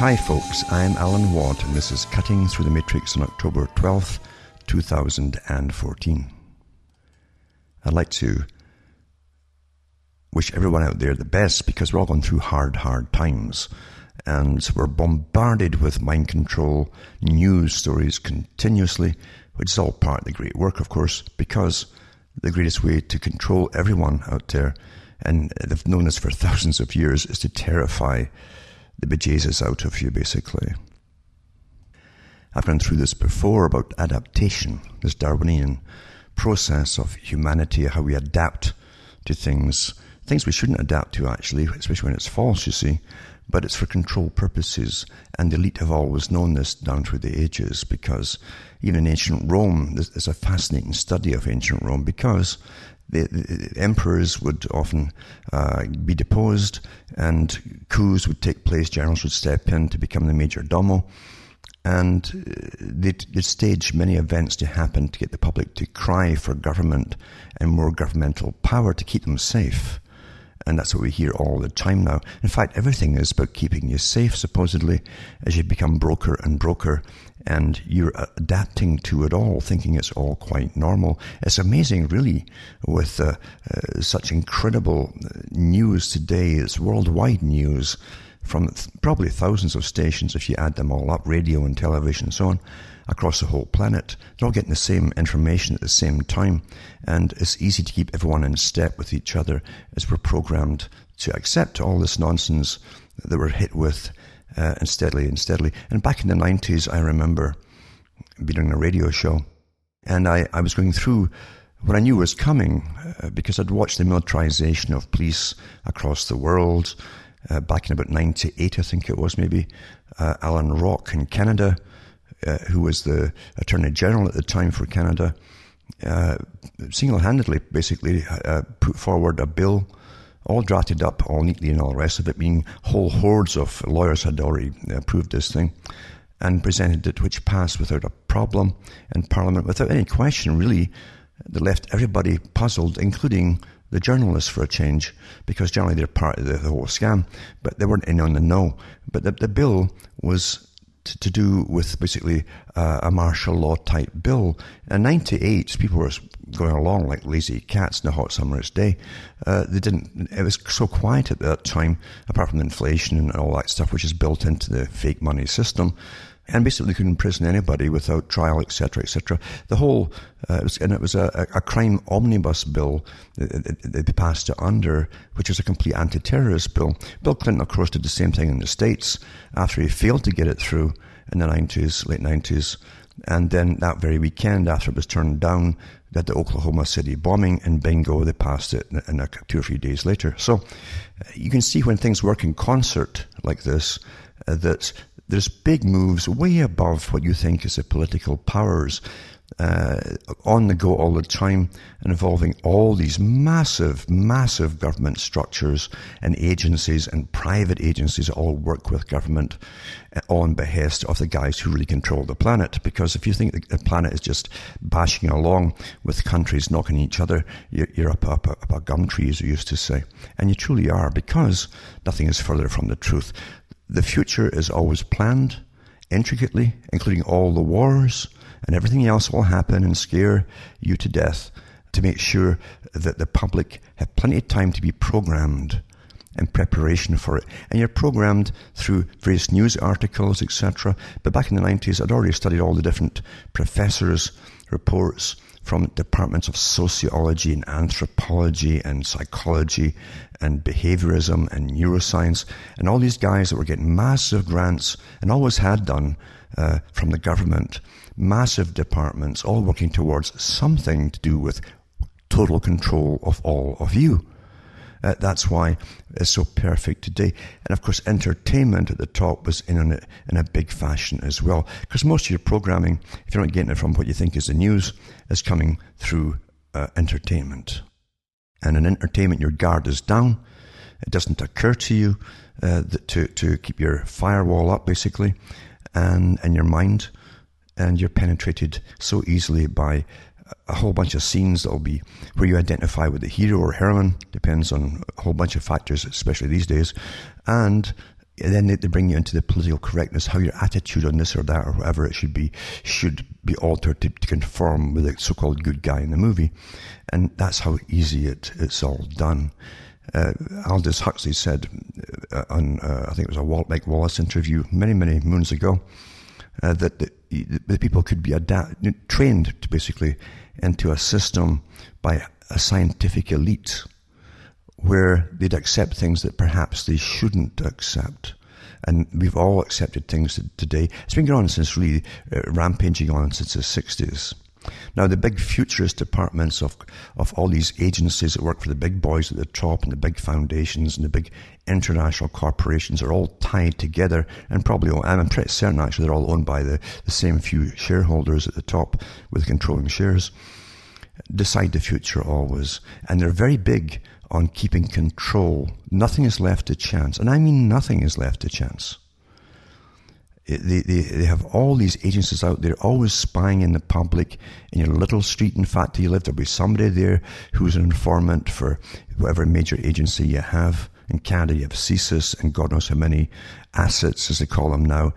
Hi, folks. I'm Alan Watt, and this is Cutting Through the Matrix on October 12th, 2014. I'd like to wish everyone out there the best because we're all going through hard, hard times. And we're bombarded with mind control news stories continuously, which is all part of the great work, of course, because the greatest way to control everyone out there, and they've known this for thousands of years, is to terrify the bejesus out of you, basically. I've gone through this before about adaptation, this Darwinian process of humanity, how we adapt to things, things we shouldn't adapt to actually, especially when it's false, you see, but it's for control purposes. And the elite have always known this down through the ages because even in ancient Rome, there's a fascinating study of ancient Rome because the, the emperors would often uh, be deposed and coups would take place. Generals would step in to become the major domo. And uh, they'd, they'd stage many events to happen to get the public to cry for government and more governmental power to keep them safe. And that's what we hear all the time now. In fact, everything is about keeping you safe, supposedly, as you become broker and broker and you're adapting to it all, thinking it's all quite normal. It's amazing, really, with uh, uh, such incredible news today. It's worldwide news from th- probably thousands of stations, if you add them all up, radio and television and so on, across the whole planet. They're all getting the same information at the same time, and it's easy to keep everyone in step with each other as we're programmed to accept all this nonsense that we're hit with uh, and steadily and steadily. And back in the 90s, I remember being on a radio show, and I, I was going through what I knew was coming uh, because I'd watched the militarization of police across the world. Uh, back in about 98, I think it was maybe, uh, Allan Rock in Canada, uh, who was the Attorney General at the time for Canada, uh, single handedly basically put forward a bill all drafted up, all neatly, and all the rest of it, being whole hordes of lawyers had already uh, approved this thing and presented it, which passed without a problem in Parliament, without any question, really. That left everybody puzzled, including the journalists for a change, because generally they're part of the, the whole scam, but they weren't in on the know. But the, the bill was to, to do with basically uh, a martial law type bill. In 98, people were going along like lazy cats in a hot summer's day. Uh, they didn't, it was so quiet at that time, apart from inflation and all that stuff, which is built into the fake money system. And basically, couldn't imprison anybody without trial, etc., etc. The whole, uh, it was, and it was a, a crime omnibus bill that they passed it under, which was a complete anti-terrorist bill. Bill Clinton, of course, did the same thing in the States after he failed to get it through in the 90s, late 90s. And then that very weekend, after it was turned down, that the Oklahoma City bombing, and bingo, they passed it in a, two or three days later. So uh, you can see when things work in concert like this, uh, that there's big moves way above what you think is the political powers uh, on the go all the time and involving all these massive, massive government structures and agencies and private agencies all work with government uh, on behest of the guys who really control the planet. Because if you think the planet is just bashing along with countries knocking each other, you're, you're up, up, up a gum tree, as you used to say. And you truly are, because nothing is further from the truth. The future is always planned intricately, including all the wars, and everything else will happen and scare you to death to make sure that the public have plenty of time to be programmed in preparation for it. And you're programmed through various news articles, etc. But back in the 90s, I'd already studied all the different professors' reports from departments of sociology and anthropology and psychology and behaviorism and neuroscience and all these guys that were getting massive grants and always had done uh, from the government massive departments all working towards something to do with total control of all of you. Uh, that's why it's so perfect today. And of course, entertainment at the top was in in a big fashion as well. Because most of your programming, if you're not getting it from what you think is the news, is coming through uh, entertainment. And in entertainment, your guard is down. It doesn't occur to you uh, to, to keep your firewall up, basically, and, and your mind and you're penetrated so easily by a whole bunch of scenes that'll be where you identify with the hero or heroine, depends on a whole bunch of factors, especially these days, and then they bring you into the political correctness, how your attitude on this or that or whatever it should be, should be altered to, to conform with the so-called good guy in the movie. And that's how easy it, it's all done. Uh, Aldous Huxley said uh, on, uh, I think it was a Walt Mike Wallace interview many, many moons ago, uh, that the, people could be adapt, trained basically into a system by a scientific elite where they'd accept things that perhaps they shouldn't accept. And we've all accepted things today. It's been going on since really uh, rampaging on since the 60s. Now, the big futurist departments of, of all these agencies that work for the big boys at the top and the big foundations and the big international corporations are all tied together and probably, I'm pretty certain actually they're all owned by the, the same few shareholders at the top with controlling shares. Decide the future always. And they're very big on keeping control. Nothing is left to chance. And I mean nothing is left to chance. They, they, they have all these agencies out there always spying in the public in your little street in fact you live there'll be somebody there who's an informant for whatever major agency you have. In Canada you have CSIS and God knows how many assets as they call them now.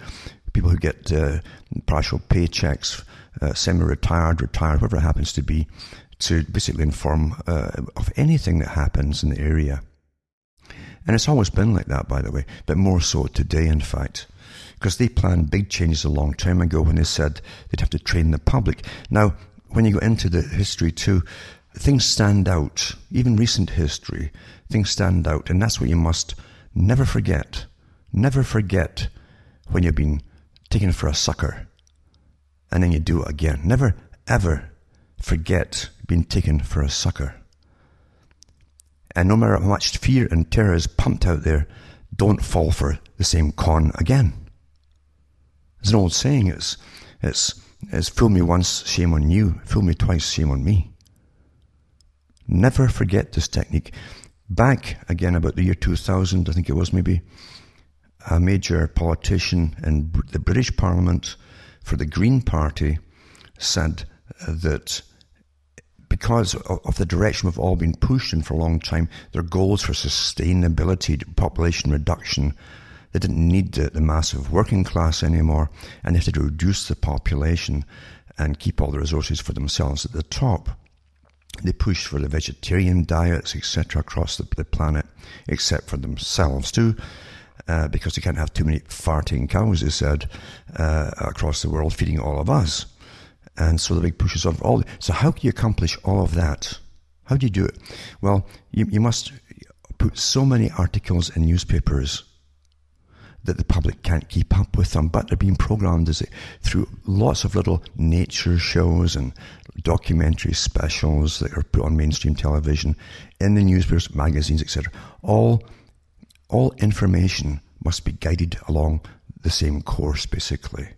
People who get uh, partial paychecks uh, semi-retired retired whatever it happens to be to basically inform uh, of anything that happens in the area. And it's always been like that by the way but more so today in fact because they planned big changes a long time ago when they said they'd have to train the public. Now, when you go into the history too, things stand out. Even recent history, things stand out. And that's what you must never forget. Never forget when you've been taken for a sucker and then you do it again. Never, ever forget being taken for a sucker. And no matter how much fear and terror is pumped out there, don't fall for the same con again. There's an old saying, it's, it's, it's fool me once, shame on you. Fool me twice, shame on me. Never forget this technique. Back again about the year 2000, I think it was maybe, a major politician in the British Parliament for the Green Party said that because of the direction we've all been pushed in for a long time, their goals for sustainability, population reduction, they didn't need the, the massive working class anymore, and they had to reduce the population and keep all the resources for themselves at the top. They pushed for the vegetarian diets, etc., across the, the, planet, except for themselves too, uh, because they can't have too many farting cows, they said, uh, across the world feeding all of us. And so the big push is on all. So how can you accomplish all of that? How do you do it? Well, you, you must put so many articles in newspapers that the public can't keep up with them, but they're being programmed as it, through lots of little nature shows and documentary specials that are put on mainstream television, in the newspapers, magazines, etc. All, all information must be guided along the same course, basically.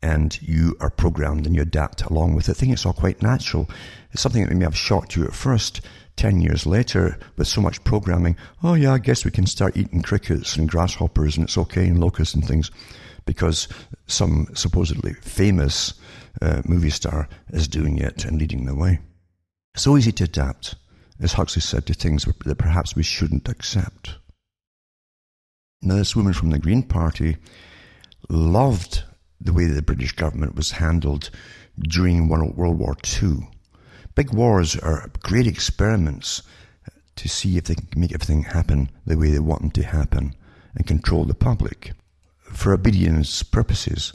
And you are programmed and you adapt along with it. I think it's all quite natural. It's something that may have shocked you at first, 10 years later, with so much programming, oh yeah, I guess we can start eating crickets and grasshoppers and it's okay and locusts and things because some supposedly famous uh, movie star is doing it and leading the way. So easy to adapt, as Huxley said, to things that perhaps we shouldn't accept. Now, this woman from the Green Party loved the way the British government was handled during World War II. Big wars are great experiments to see if they can make everything happen the way they want them to happen and control the public for obedience purposes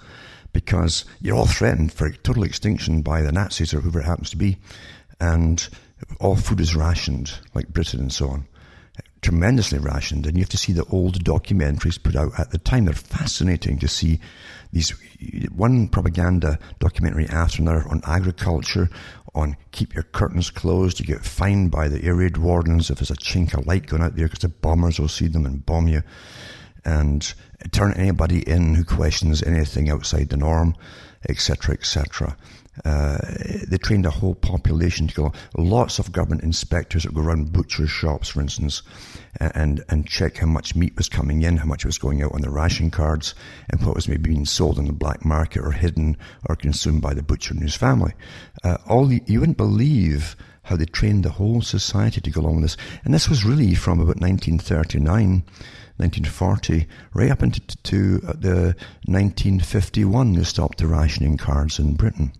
because you're all threatened for total extinction by the Nazis or whoever it happens to be and all food is rationed like Britain and so on tremendously rationed. And you have to see the old documentaries put out at the time. They're fascinating to see these one propaganda documentary after another on agriculture on keep your curtains closed. You get fined by the air raid wardens if there's a chink of light going out there because the bombers will see them and bomb you. And turn anybody in who questions anything outside the norm, etc., etc. Uh, they trained a whole population to go. Lots of government inspectors that go around butcher shops, for instance, and and check how much meat was coming in, how much was going out on the ration cards, and what was maybe being sold on the black market or hidden or consumed by the butcher and his family. Uh, all the, you wouldn't believe how they trained the whole society to go along with this. And this was really from about 1939 1940, right up into to uh, the 1951, they stopped the rationing cards in Britain.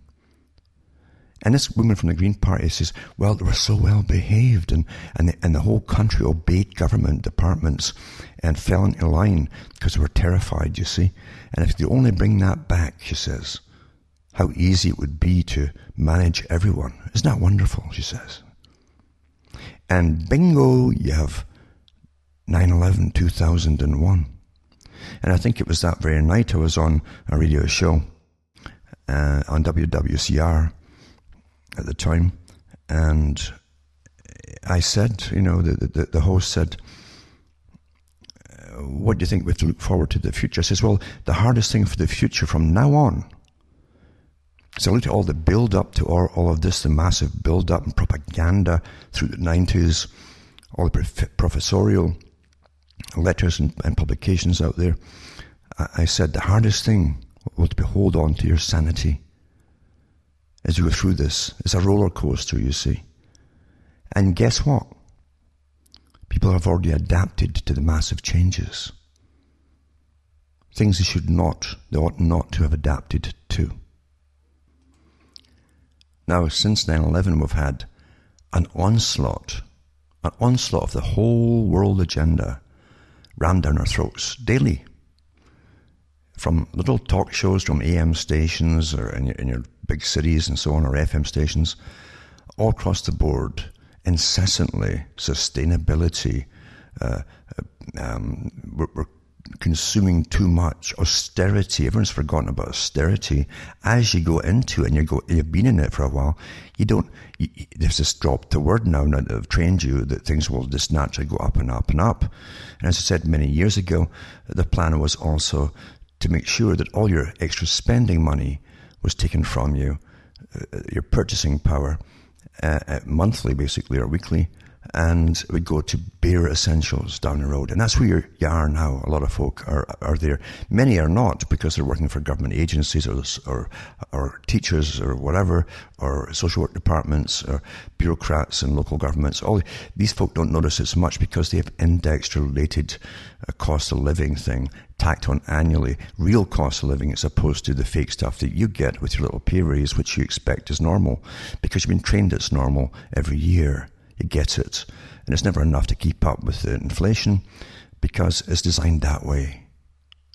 And this woman from the Green Party says, well, they were so well behaved and, and, the, and the whole country obeyed government departments and fell into line because they were terrified, you see. And if they only bring that back, she says, how easy it would be to manage everyone. Isn't that wonderful, she says. And bingo, you have 9-11, 2001. And I think it was that very night I was on a radio show uh, on WWCR at the time, and I said, you know, the, the, the host said, uh, what do you think we have to look forward to the future? I says, well, the hardest thing for the future from now on. So I looked at all the build up to all, all of this, the massive build up and propaganda through the 90s, all the professorial letters and, and publications out there. I, I said the hardest thing was to hold on to your sanity as you go through this. It's a roller coaster, you see. And guess what? People have already adapted to the massive changes. Things they should not, they ought not to have adapted to. Now, since 9 11, we've had an onslaught, an onslaught of the whole world agenda rammed down our throats daily. From little talk shows from AM stations or in your, in your big cities and so on, or FM stations, all across the board, incessantly, sustainability, uh, um, we're, we're, consuming too much, austerity. Everyone's forgotten about austerity. As you go into it and you go, you've been in it for a while, you don't, you, there's this drop to word now that have trained you that things will just naturally go up and up and up. And as I said many years ago, the plan was also to make sure that all your extra spending money was taken from you, uh, your purchasing power, uh, uh, monthly basically or weekly, and would go to bare essentials down the road. And that's where you are now. A lot of folk are, are there. Many are not because they're working for government agencies or, or, or teachers or whatever, or social work departments or bureaucrats and local governments. All these folk don't notice it so much because they have indexed related uh, cost of living thing tacked on annually, real cost of living as opposed to the fake stuff that you get with your little pay raise, which you expect is normal because you've been trained it's normal every year. You get it. And it's never enough to keep up with the inflation because it's designed that way.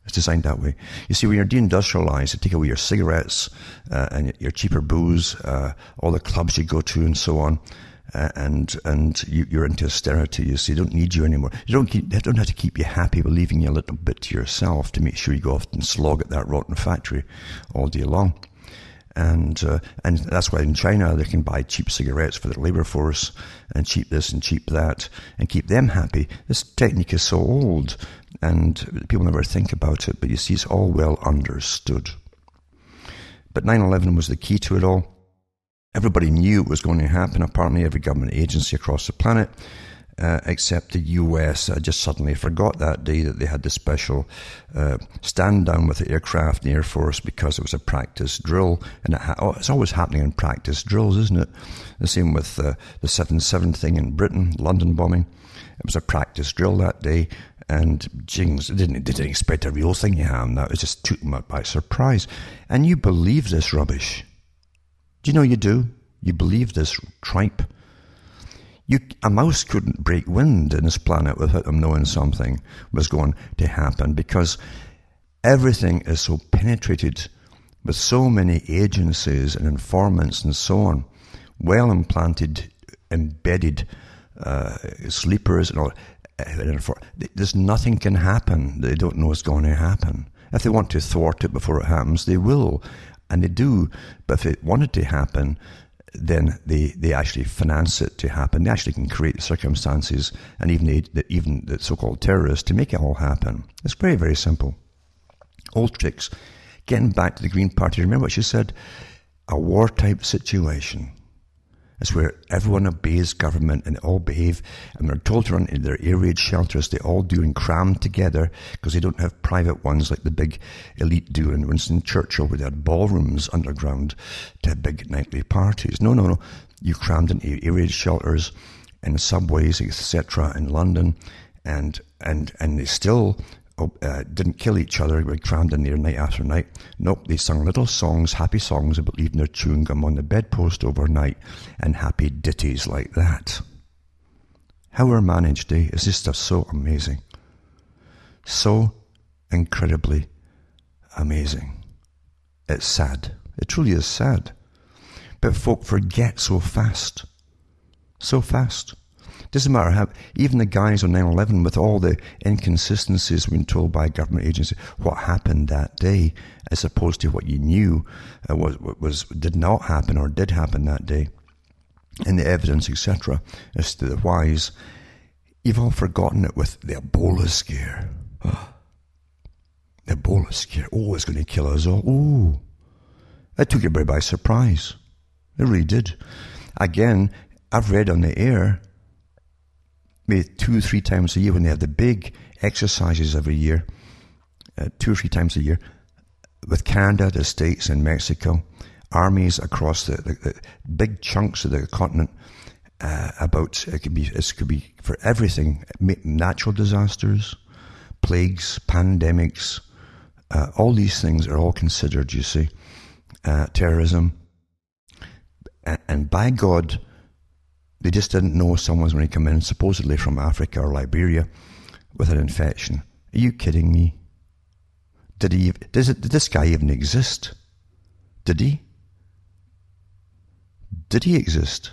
It's designed that way. You see, when you're deindustrialized, you take away your cigarettes uh, and your cheaper booze, uh, all the clubs you go to, and so on. And and you, are into austerity. You see, they don't need you anymore. You don't keep, they don't have to keep you happy by leaving you a little bit to yourself to make sure you go off and slog at that rotten factory all day long. And uh, and that's why in China they can buy cheap cigarettes for their labor force and cheap this and cheap that and keep them happy. This technique is so old and people never think about it, but you see, it's all well understood. But 9 11 was the key to it all. Everybody knew it was going to happen, apparently, every government agency across the planet. Uh, except the US. I just suddenly forgot that day that they had the special uh, stand down with the aircraft and the Air Force because it was a practice drill. And it ha- oh, it's always happening in practice drills, isn't it? The same with uh, the 7 7 thing in Britain, London bombing. It was a practice drill that day. And jings, didn't, didn't expect a real thing, you have. That it just took them by surprise. And you believe this rubbish. Do you know you do? You believe this tripe. You, a mouse couldn't break wind in this planet without them knowing something was going to happen because everything is so penetrated with so many agencies and informants and so on, well implanted, embedded uh, sleepers and all. There's nothing can happen. They don't know what's going to happen. If they want to thwart it before it happens, they will. And they do. But if it wanted to happen, then they, they actually finance it to happen. They actually can create the circumstances and even the, even the so-called terrorists to make it all happen. It's very, very simple. Old tricks. Getting back to the Green Party, remember what she said? A war type situation. It's where everyone obeys government and they all behave and they're told to run in their air raid shelters. They all do and cram together because they don't have private ones like the big elite do in Winston Churchill where they had ballrooms underground to have big nightly parties. No, no, no. You crammed in air raid shelters and subways, etc. in London and and and they still uh, didn't kill each other. We crammed in there night after night. Nope, they sung little songs, happy songs about leaving their chewing gum on the bedpost overnight, and happy ditties like that. How we're managed, eh? Is this stuff so amazing? So incredibly amazing. It's sad. It truly is sad. But folk forget so fast. So fast. Doesn't matter how, even the guys on 9-11 with all the inconsistencies being told by government agencies, what happened that day, as opposed to what you knew uh, was, was, did not happen or did happen that day, and the evidence, etc., as to the whys, you've all forgotten it with the Ebola scare. the Ebola scare. Oh, it's going to kill us all. Oh, that took everybody by surprise. It really did. Again, I've read on the air maybe two or three times a year when they have the big exercises every year, uh, two or three times a year, with Canada, the States, and Mexico, armies across the, the, the big chunks of the continent. Uh, about it could be it could be for everything natural disasters plagues pandemics uh, all these things are all considered you see uh, terrorism and, and by god they just didn't know someone was going to come in, supposedly from Africa or Liberia, with an infection. Are you kidding me? Did he? Does it, did this guy even exist? Did he? Did he exist?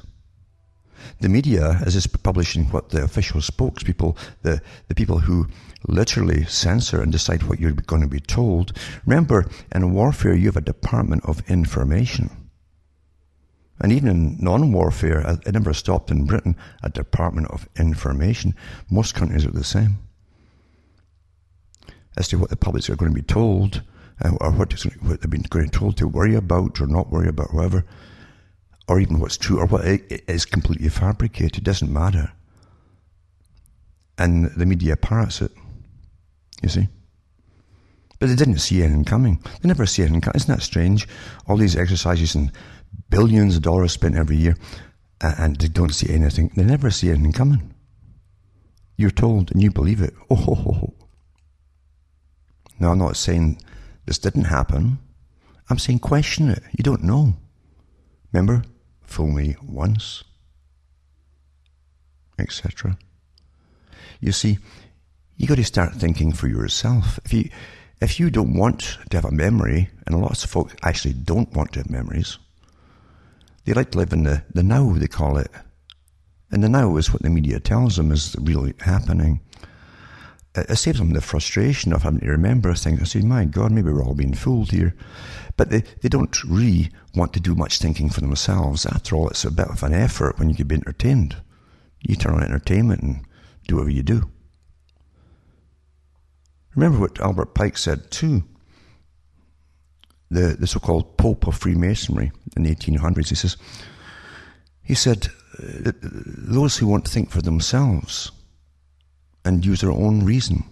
The media is just publishing what the official spokespeople, the, the people who literally censor and decide what you're going to be told. Remember, in warfare, you have a department of information. And even in non-warfare, it never stopped in Britain, a Department of Information. Most countries are the same. As to what the publics are going to be told, uh, or what they've been going to be told to worry about or not worry about, whatever, or even what's true or what is completely fabricated, doesn't matter. And the media parrots it, you see. But they didn't see anything coming. They never see anything coming. Isn't that strange? All these exercises and billions of dollars spent every year, and they don't see anything. They never see anything coming. You're told and you believe it. Oh, ho, ho, ho. Now, I'm not saying this didn't happen. I'm saying question it. You don't know. Remember, fool me once, etc. You see, you got to start thinking for yourself. If you if you don't want to have a memory, and lots of folks actually don't want to have memories, they like to live in the, the now, they call it. And the now is what the media tells them is really happening. It, saves them the frustration of having to remember things. I say, my God, maybe we're all being fooled here. But they, they don't really want to do much thinking for themselves. After all, it's a bit of an effort when you can be entertained. You turn on entertainment and do whatever you do. Remember what Albert Pike said too the, the so-called Pope of Freemasonry in the 1800s. He says, he said, those who want to think for themselves and use their own reason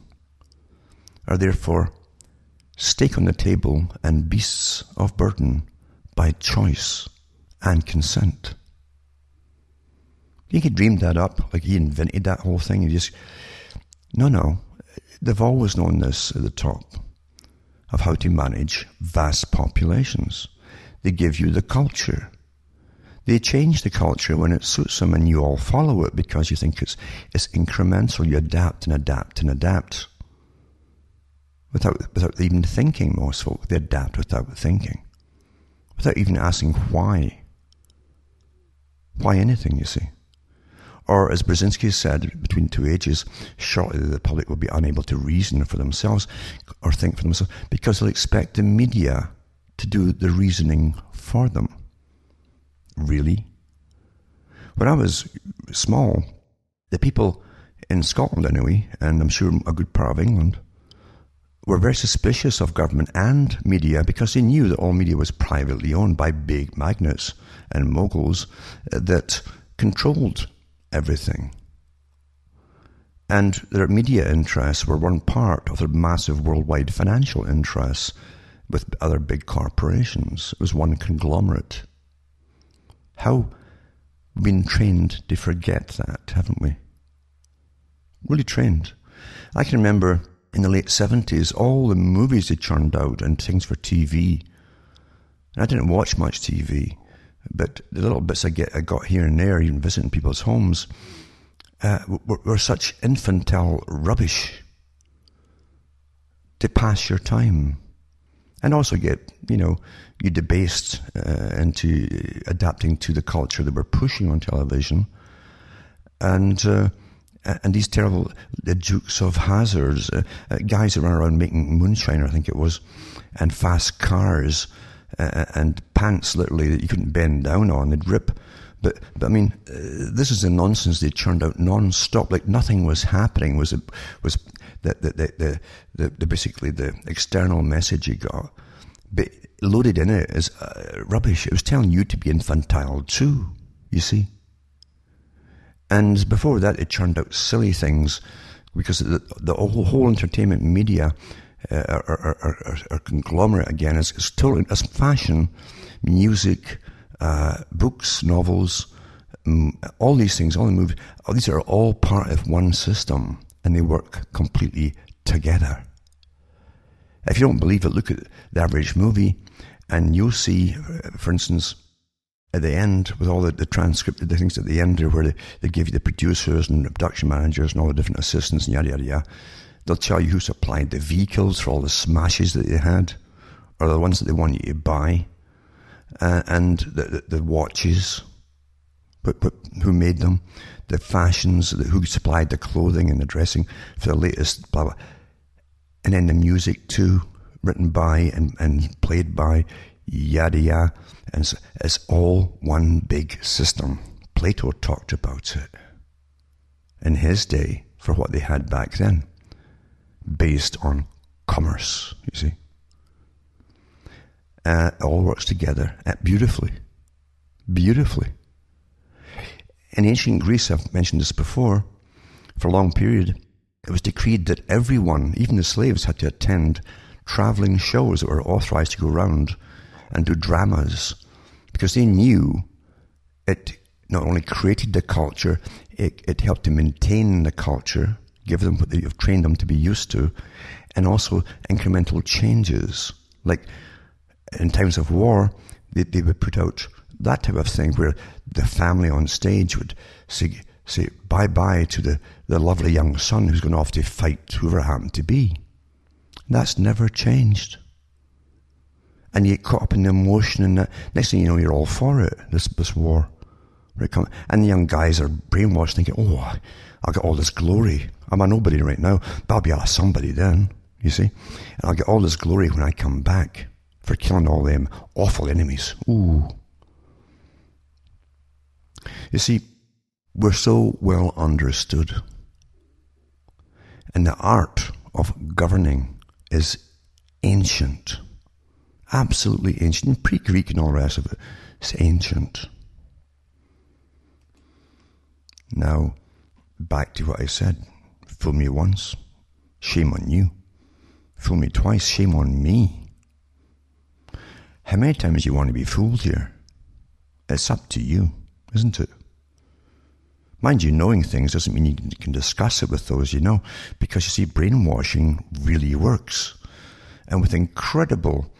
are therefore stake on the table and beasts of burden by choice and consent. You could dream that up, like he invented that whole thing. He just, no, no. They've always known this at the top of how to manage vast populations. They give you the culture. They change the culture when it suits them and you all follow it because you think it's, it's incremental. You adapt and adapt and adapt. Without, without even thinking, most folk, they adapt without thinking. Without even asking why. Why anything, you see. Or, as Brzezinski said, between two ages, shortly the public will be unable to reason for themselves or think for themselves because they'll expect the media to do the reasoning for them. Really? When I was small, the people in Scotland, anyway, and I'm sure a good part of England, were very suspicious of government and media because they knew that all media was privately owned by big magnates and moguls that controlled everything. And their media interests were one part of their massive worldwide financial interests with other big corporations. It was one conglomerate. How we've been trained to forget that, haven't we? Really trained. I can remember in the late 70s, all the movies they churned out and things for TV. And I didn't watch much TV, but the little bits I, get, I got here and there, even visiting people's homes, uh, were, were such infantile rubbish to pass your time. And also get, you know, you debased uh, into adapting to the culture that we're pushing on television. And, uh, and these terrible, the Dukes of Hazzards, uh, uh, guys that run around making moonshine, I think it was, and fast cars, uh, and pants literally that you couldn't bend down on, they'd rip. But, but I mean, uh, this is the nonsense they churned out non-stop. Like nothing was happening. Was it was the the the, the, the basically the external message you got, but loaded in it is uh, rubbish. It was telling you to be infantile too. You see. And before that, it churned out silly things because the, the whole entertainment media are, are, conglomerate again. It's, it's totally as fashion, music, uh, books, novels, all these things, all the movies, all these are all part of one system and they work completely together. If you don't believe it, look at the average movie and you'll see, for instance, at the end, with all the, the transcripted the things at the end where they, they give you the producers and production managers and all the different assistants and yada, yada, yada, they'll tell you who supplied the vehicles for all the smashes that they had, or the ones that they want you to buy, uh, and the, the, the watches, but, but who made them, the fashions, who supplied the clothing and the dressing for the latest, blah, blah. And then the music too, written by and, and played by yada yada. And it's, it's all one big system. Plato talked about it in his day for what they had back then, based on commerce, you see. Uh, it all works together uh, beautifully. Beautifully. In ancient Greece, I've mentioned this before, for a long period, it was decreed that everyone, even the slaves, had to attend traveling shows that were authorized to go around and do dramas because they knew it not only created the culture, it, it helped to maintain the culture, give them what you've trained them to be used to, and also incremental changes. Like in times of war, they, they would put out that type of thing where the family on stage would say, say bye bye to the, the lovely young son who's going off to fight whoever happened to be. That's never changed and you get caught up in the emotion and that. Next thing you know, you're all for it, this, this war. And the young guys are brainwashed thinking, oh, I'll get all this glory. I'm a nobody right now, but I'll be a somebody then, you see. And I'll get all this glory when I come back for killing all them awful enemies. Ooh. You see, we're so well understood. And the art of governing is ancient. Absolutely ancient. Pre Greek and all the rest of it. It's ancient. Now, back to what I said. Fool me once, shame on you. Fool me twice, shame on me. How many times do you want to be fooled here? It's up to you, isn't it? Mind you, knowing things doesn't mean you can discuss it with those you know, because you see, brainwashing really works. And with incredible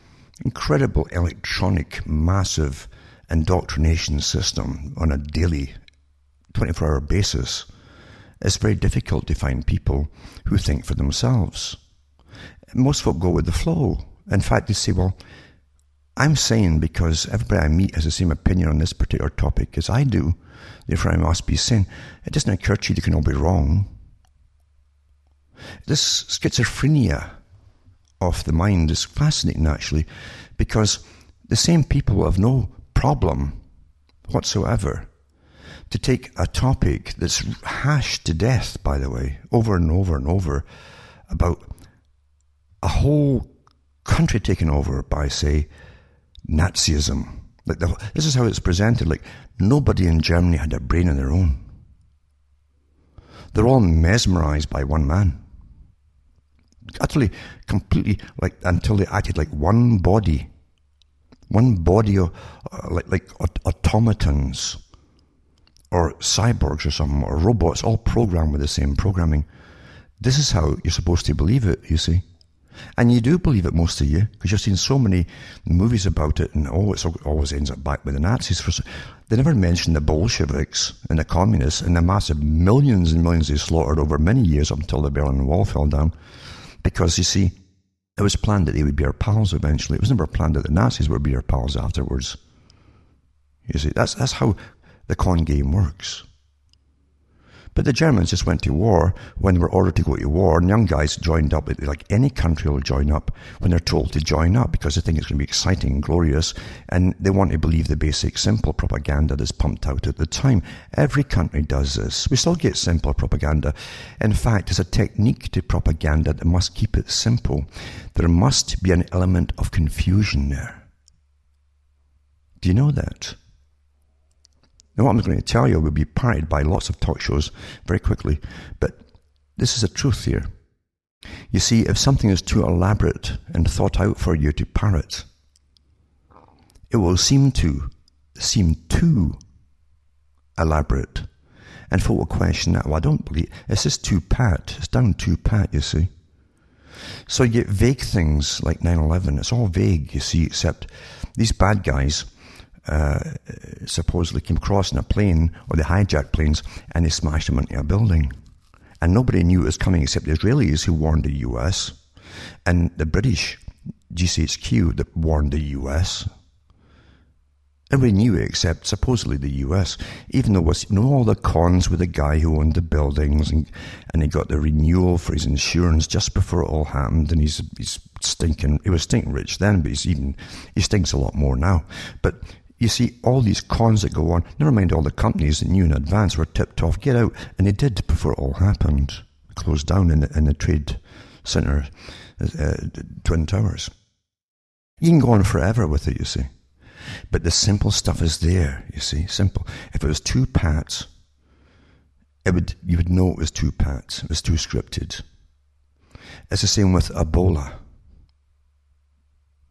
incredible electronic, massive indoctrination system on a daily, 24 hour basis, it's very difficult to find people who think for themselves. Most folk go with the flow. In fact, they say, well, I'm saying because everybody I meet has the same opinion on this particular topic as I do, therefore I must be sane. it doesn't occur to you they can all be wrong. This schizophrenia of the mind is fascinating actually because the same people have no problem whatsoever to take a topic that's hashed to death, by the way, over and over and over about a whole country taken over by, say, Nazism. Like the, this is how it's presented. Like nobody in Germany had a brain of their own. They're all mesmerized by one man utterly, completely, like, until they acted like one body. One body, uh, like, like automatons or cyborgs or something, or robots, all programmed with the same programming. This is how you're supposed to believe it, you see. And you do believe it, most of you, because you've seen so many movies about it, and oh, it always ends up back with the Nazis. For They never mention the Bolsheviks and the communists and the massive millions and millions they slaughtered over many years until the Berlin Wall fell down. Because, you see, it was planned that they would be our pals eventually. It was never planned that the Nazis would be our pals afterwards. You see, that's, that's how the con game works. But the Germans just went to war when they were ordered to go to war, and young guys joined up. Like any country will join up when they're told to join up because they think it's going to be exciting and glorious, and they want to believe the basic simple propaganda that's pumped out at the time. Every country does this. We still get simple propaganda. In fact, it's a technique to propaganda that must keep it simple. There must be an element of confusion there. Do you know that? Now, what I'm going to tell you will be parried by lots of talk shows very quickly, but this is a truth here. You see, if something is too elaborate and thought out for you to parrot, it will seem to seem too elaborate. And folk will question that. Well, I don't believe it's just too pat. It's down too pat, you see. So you get vague things like 9-11. It's all vague, you see, except these bad guys uh, supposedly came across in a plane, or they hijacked planes, and they smashed them into a building. And nobody knew it was coming except the Israelis who warned the US, and the British GCHQ that warned the US. Everybody knew it except supposedly the US, even though it was you know all the cons with the guy who owned the buildings and, and he got the renewal for his insurance just before it all happened and he's he's stinking he was stinking rich then, but he's even he stinks a lot more now. But you see, all these cons that go on, never mind all the companies that knew in advance were tipped off, get out. And they did before it all happened. Closed down in the, in the trade centre, uh, Twin Towers. You can go on forever with it, you see. But the simple stuff is there, you see, simple. If it was too pats, it would, you would know it was too pats. It was too scripted. It's the same with Ebola.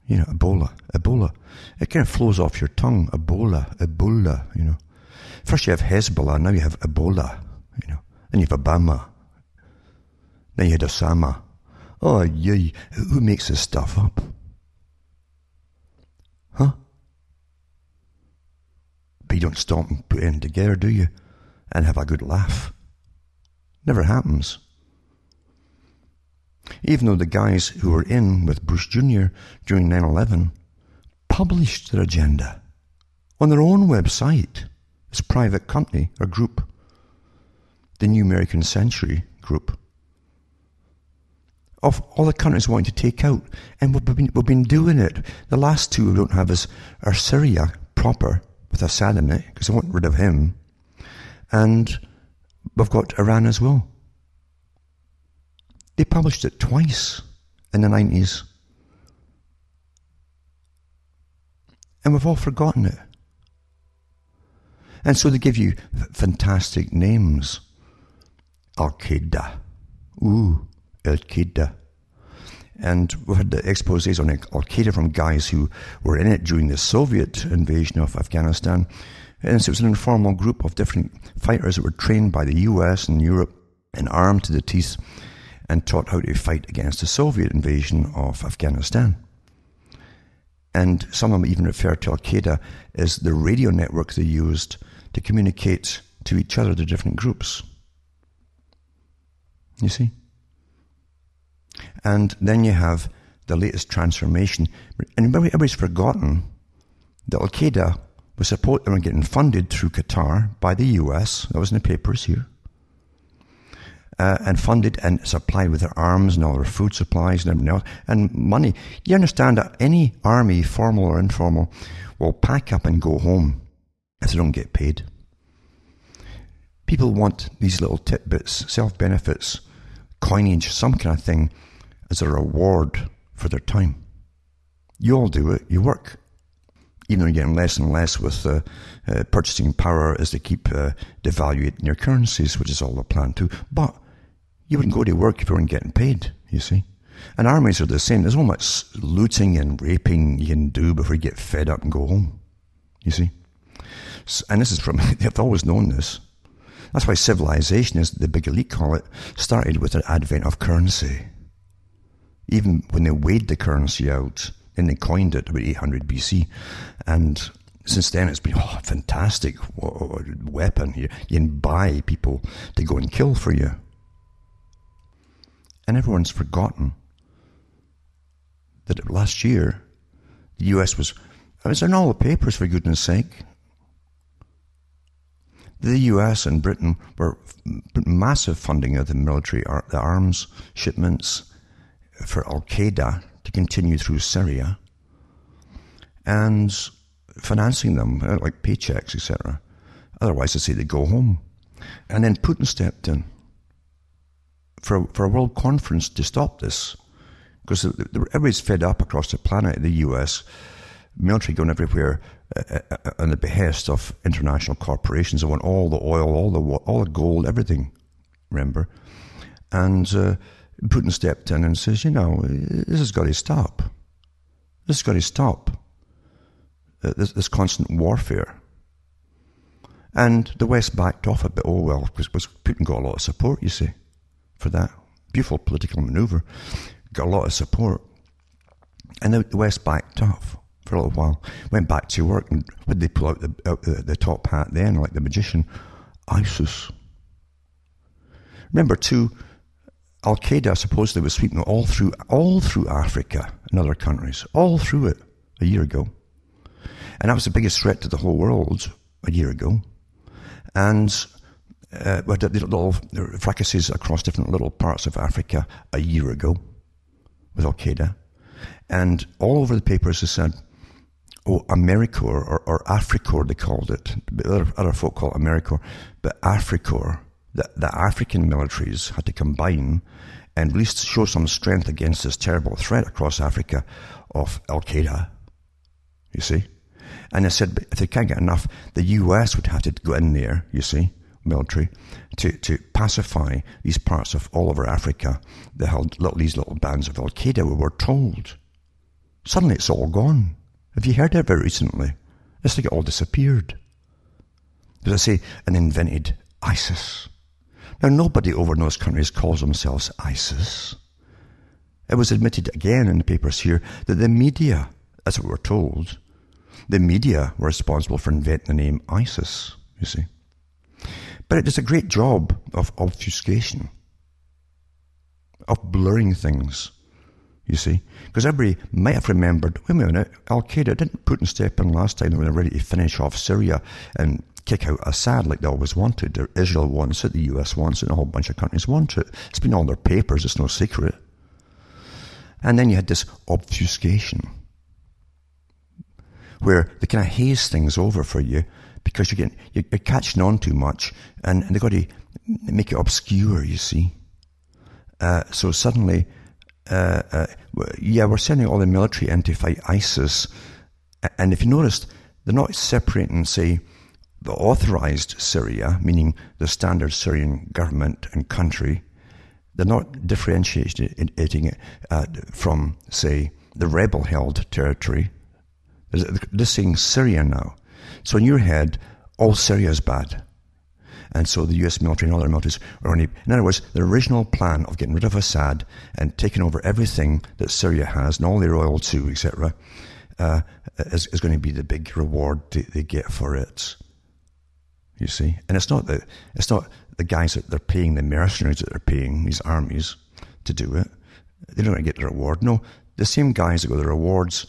You know, Ebola, Ebola. It kind of flows off your tongue. Ebola, Ebola, you know. First you have Hezbollah, now you have Ebola, you know. Then you have Obama. Then you had Osama. Oh, yay. Who makes this stuff up? Huh? But you don't stop and put it together, do you? And have a good laugh. Never happens. Even though the guys who were in with Bush Jr. during 9 11 published their agenda on their own website, this private company or group, the New American Century Group, of all the countries wanting to take out. And we've been, we've been doing it. The last two we don't have is are Syria proper with Assad in it, because they want rid of him. And we've got Iran as well. They published it twice in the 90s. And we've all forgotten it. And so they give you f- fantastic names. Al Qaeda. Ooh, Al Qaeda. And we've had the exposés on Al Qaeda from guys who were in it during the Soviet invasion of Afghanistan. And so it was an informal group of different fighters that were trained by the US and Europe and armed to the teeth and taught how to fight against the Soviet invasion of Afghanistan. And some of them even refer to Al Qaeda as the radio network they used to communicate to each other, the different groups. You see? And then you have the latest transformation. And everybody's forgotten that Al Qaeda was support they were getting funded through Qatar by the US. That was in the papers here uh, and funded and supplied with their arms and all their food supplies and everything else and money. You understand that any army, formal or informal, will pack up and go home if they don't get paid. People want these little tidbits, self benefits, coinage, some kind of thing as a reward for their time. You all do it, you work. Even though you're getting less and less with uh, uh, purchasing power as they keep uh, devaluing your currencies, which is all the plan too. But you wouldn't go to work if you weren't getting paid, you see. And armies are the same. There's not much looting and raping you can do before you get fed up and go home, you see. And this is from, they've always known this. That's why civilization, as the big elite call it, started with the advent of currency. Even when they weighed the currency out, and they coined it about 800 BC, and since then it's been oh, fantastic weapon. You can buy people to go and kill for you. And everyone's forgotten that last year the US was, I was in all the papers for goodness sake. The US and Britain were massive funding of the military, the arms shipments for Al Qaeda to continue through Syria and financing them, uh, like paychecks, etc. Otherwise, they say they go home. And then Putin stepped in for, for a world conference to stop this. Because everybody's fed up across the planet, the US, military going everywhere uh, uh, uh, on the behest of international corporations. They want all the oil, all the all the gold, everything. Remember, and uh, Putin stepped in and says, "You know, this has got to stop. This has got to stop. Uh, this, this constant warfare." And the West backed off a bit. Oh well, because Putin got a lot of support. You see, for that beautiful political maneuver, got a lot of support, and the West backed off for a little while. Went back to work, and when they pull out the, out the, the top hat then, like the magician? ISIS. Remember, too, Al Qaeda supposedly was sweeping all through all through Africa and other countries, all through it a year ago, and that was the biggest threat to the whole world a year ago, and. Uh, we little fracases across different little parts of Africa a year ago with Al Qaeda. And all over the papers they said, oh, AmeriCorps or, or AfriCorps, they called it. Other, other folk call it AmeriCorps. But AfriCorps, the, the African militaries had to combine and at least show some strength against this terrible threat across Africa of Al Qaeda. You see? And they said if they can't get enough, the US would have to go in there, you see, military, to, to pacify these parts of all over Africa that held little, these little bands of Al Qaeda, we were told. Suddenly it's all gone. Have you heard of it recently? It's like it all disappeared. As I say, an invented ISIS. Now, nobody over in those countries calls themselves ISIS. It was admitted again in the papers here that the media, as we were told, the media were responsible for inventing the name ISIS, you see. But it does a great job of obfuscation, of blurring things you see. Because everybody might have remembered, wait a minute, Al Qaeda didn't Putin step in last time when they were ready to finish off Syria and kick out Assad like they always wanted. Israel wants it, the US wants it, and a whole bunch of countries want it. It's been on their papers, it's no secret. And then you had this obfuscation where they kind of haze things over for you because you're, getting, you're catching on too much and, and they've got to make it obscure, you see. Uh, so suddenly uh, uh, yeah, we're sending all the military in to fight ISIS. And if you noticed, they're not separating, say, the authorized Syria, meaning the standard Syrian government and country. They're not differentiating it uh, from, say, the rebel held territory. They're saying Syria now. So in your head, all Syria is bad. And so the US military and other militaries are only, in other words, the original plan of getting rid of Assad and taking over everything that Syria has and all their oil too, etc., uh, is, is going to be the big reward they, they get for it. You see? And it's not the, it's not the guys that they're paying, the mercenaries that they're paying, these armies, to do it. They don't get the reward. No, the same guys that got the rewards,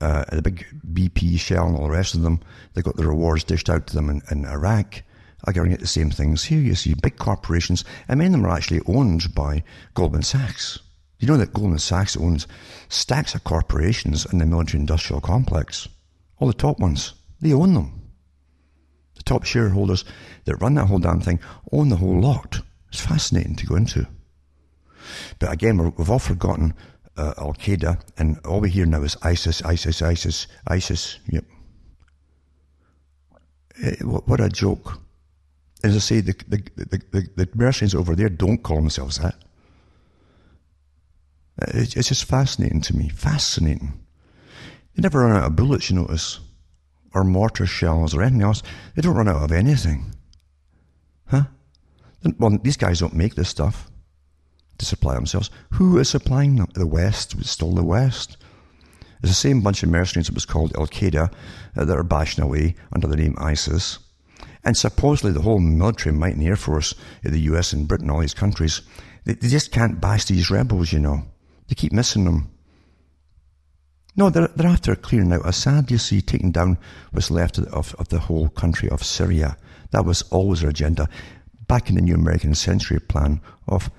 uh, the big BP, Shell, and all the rest of them, they got the rewards dished out to them in, in Iraq are going to get the same things here. You see big corporations, and many of them are actually owned by Goldman Sachs. You know that Goldman Sachs owns stacks of corporations in the military industrial complex. All the top ones, they own them. The top shareholders that run that whole damn thing own the whole lot. It's fascinating to go into. But again, we've all forgotten uh, Al Qaeda, and all we hear now is ISIS, ISIS, ISIS, ISIS. Yep. Eh, what a joke as I say, the, the, the, the, the mercenaries over there don't call themselves that. It's, it's just fascinating to me. Fascinating. They never run out of bullets, you notice, or mortar shells or anything else. They don't run out of anything. Huh? Well, these guys don't make this stuff to supply themselves. Who is supplying them? The West. It's still the West. It's the same bunch of mercenaries that was called Al Qaeda uh, that are bashing away under the name ISIS. And supposedly the whole military might and air force in the US and Britain, all these countries, they, they just can't bash these rebels, you know. They keep missing them. No, they're, they're after clearing out Assad, you see, taking down what's left of, of the whole country of Syria. That was always their agenda. Back in the New American Century Plan of,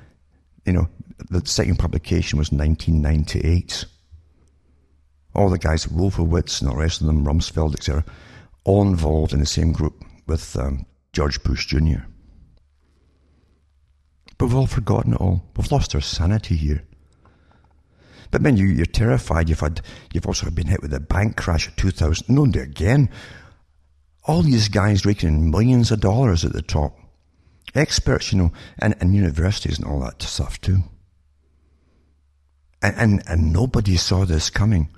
you know, the second publication was 1998. All the guys, Wolfowitz and the rest of them, Rumsfeld, etc., all involved in the same group with um, George Bush Jr. But we've all forgotten it all. We've lost our sanity here. But then you, you're terrified. You've had, you've also been hit with a bank crash of 2000. No, again. All these guys raking in millions of dollars at the top. Experts, you know, and, and universities and all that stuff too. And, and, and nobody saw this coming.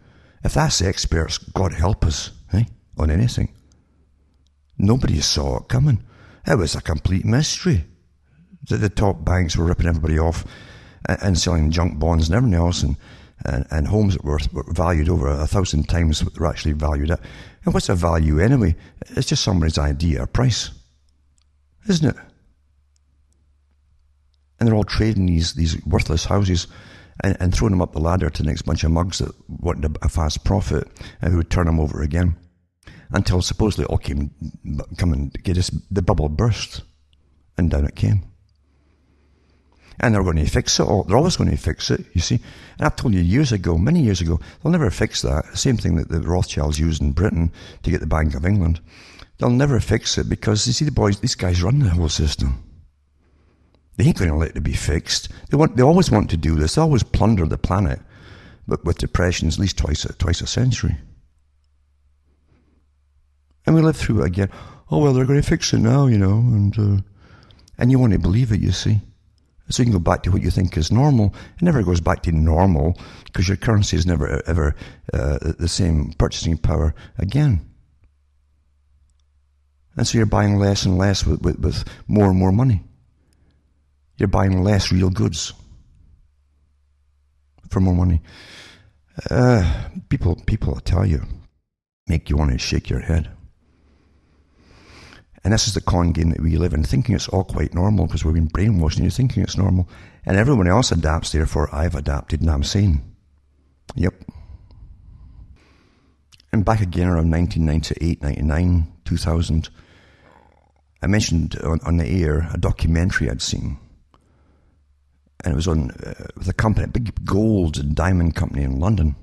If that's experts, God help us, eh, on anything. Nobody saw it coming. It was a complete mystery that the top banks were ripping everybody off and selling junk bonds and everything else, and, and, and homes that were, were valued over a thousand times what they're actually valued at. And what's a value anyway? It's just somebody's idea or price, isn't it? And they're all trading these, these worthless houses and, and throwing them up the ladder to the next bunch of mugs that wanted a, fast profit and who would turn them over again until supposedly it all came, come and get us, the bubble burst, and down it came. And they're going to fix it all. They're always going to fix it, you see. And I've told you years ago, many years ago, they'll never fix that. Same thing that the Rothschilds used in Britain to get the Bank of England. They'll never fix it because you see the boys, these guys run the whole system. They ain't going to let it be fixed. They want, they always want to do this. They always plunder the planet, but with depressions at least twice a, twice a century. And we live through it again. Oh, well, they're going to fix it now, you know, and, uh, and you want to believe it, you see. So you can go back to what you think is normal. It never goes back to normal because your currency is never ever uh, the same purchasing power again. And so you're buying less and less with, with, with more and more money. You're buying less real goods for more money. Uh, people, people, tell you, make you want to shake your head. And this is the con game that we live in, thinking it's all quite normal because we've been brainwashed and you're thinking it's normal. And everyone else adapts, therefore I've adapted and I'm sane. Yep. And back again around 1998, 99, 2000, I mentioned on, on the air a documentary I'd seen. And it was on uh, with a company, a big gold and diamond company in London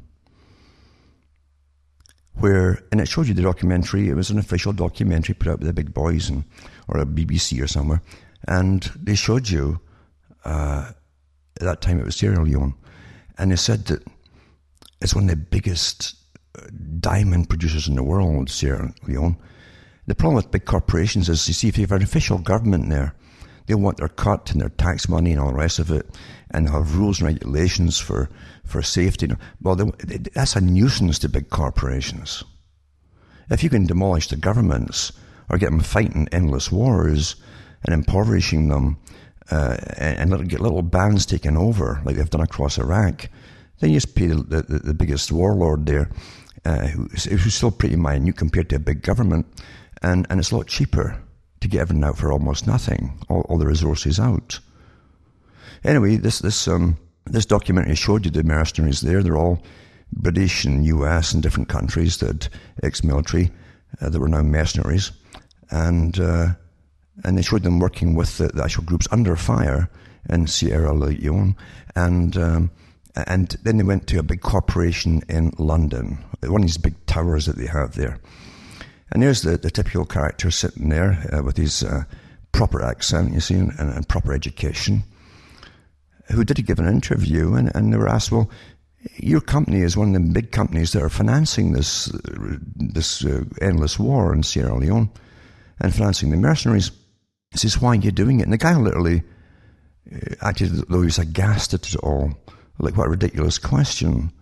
where, and it showed you the documentary, it was an official documentary put out by the big boys and, or a BBC or somewhere, and they showed you, uh, at that time it was Sierra Leone, and they said that it's one of the biggest uh, diamond producers in the world, Sierra Leone. The problem with big corporations is, you see, if you have an official government there, they want their cut and their tax money and all the rest of it, and have rules and regulations for, for safety. Well, they, that's a nuisance to big corporations. If you can demolish the governments or get them fighting endless wars and impoverishing them uh, and, and get little bands taken over like they've done across Iraq, then you just pay the, the, the biggest warlord there, uh, who's, who's still pretty minute compared to a big government, and, and it's a lot cheaper to get everything out for almost nothing, all, all the resources out. Anyway, this this um, this documentary showed you the mercenaries there. They're all British and US and different countries that ex-military uh, that were now mercenaries, and uh, and they showed them working with the, the, actual groups under fire in Sierra Leone, and um, and then they went to a big corporation in London, one of these big towers that they have there. And there's the, the typical character sitting there uh, with his uh, proper accent, you see, and, and proper education who did give an interview, and, and they were asked, well, your company is one of the big companies that are financing this this uh, endless war in Sierra Leone and financing the mercenaries. He says, "Why are you doing it?" And the guy literally uh, acted as though he was aghast at it all. Like, what a ridiculous question!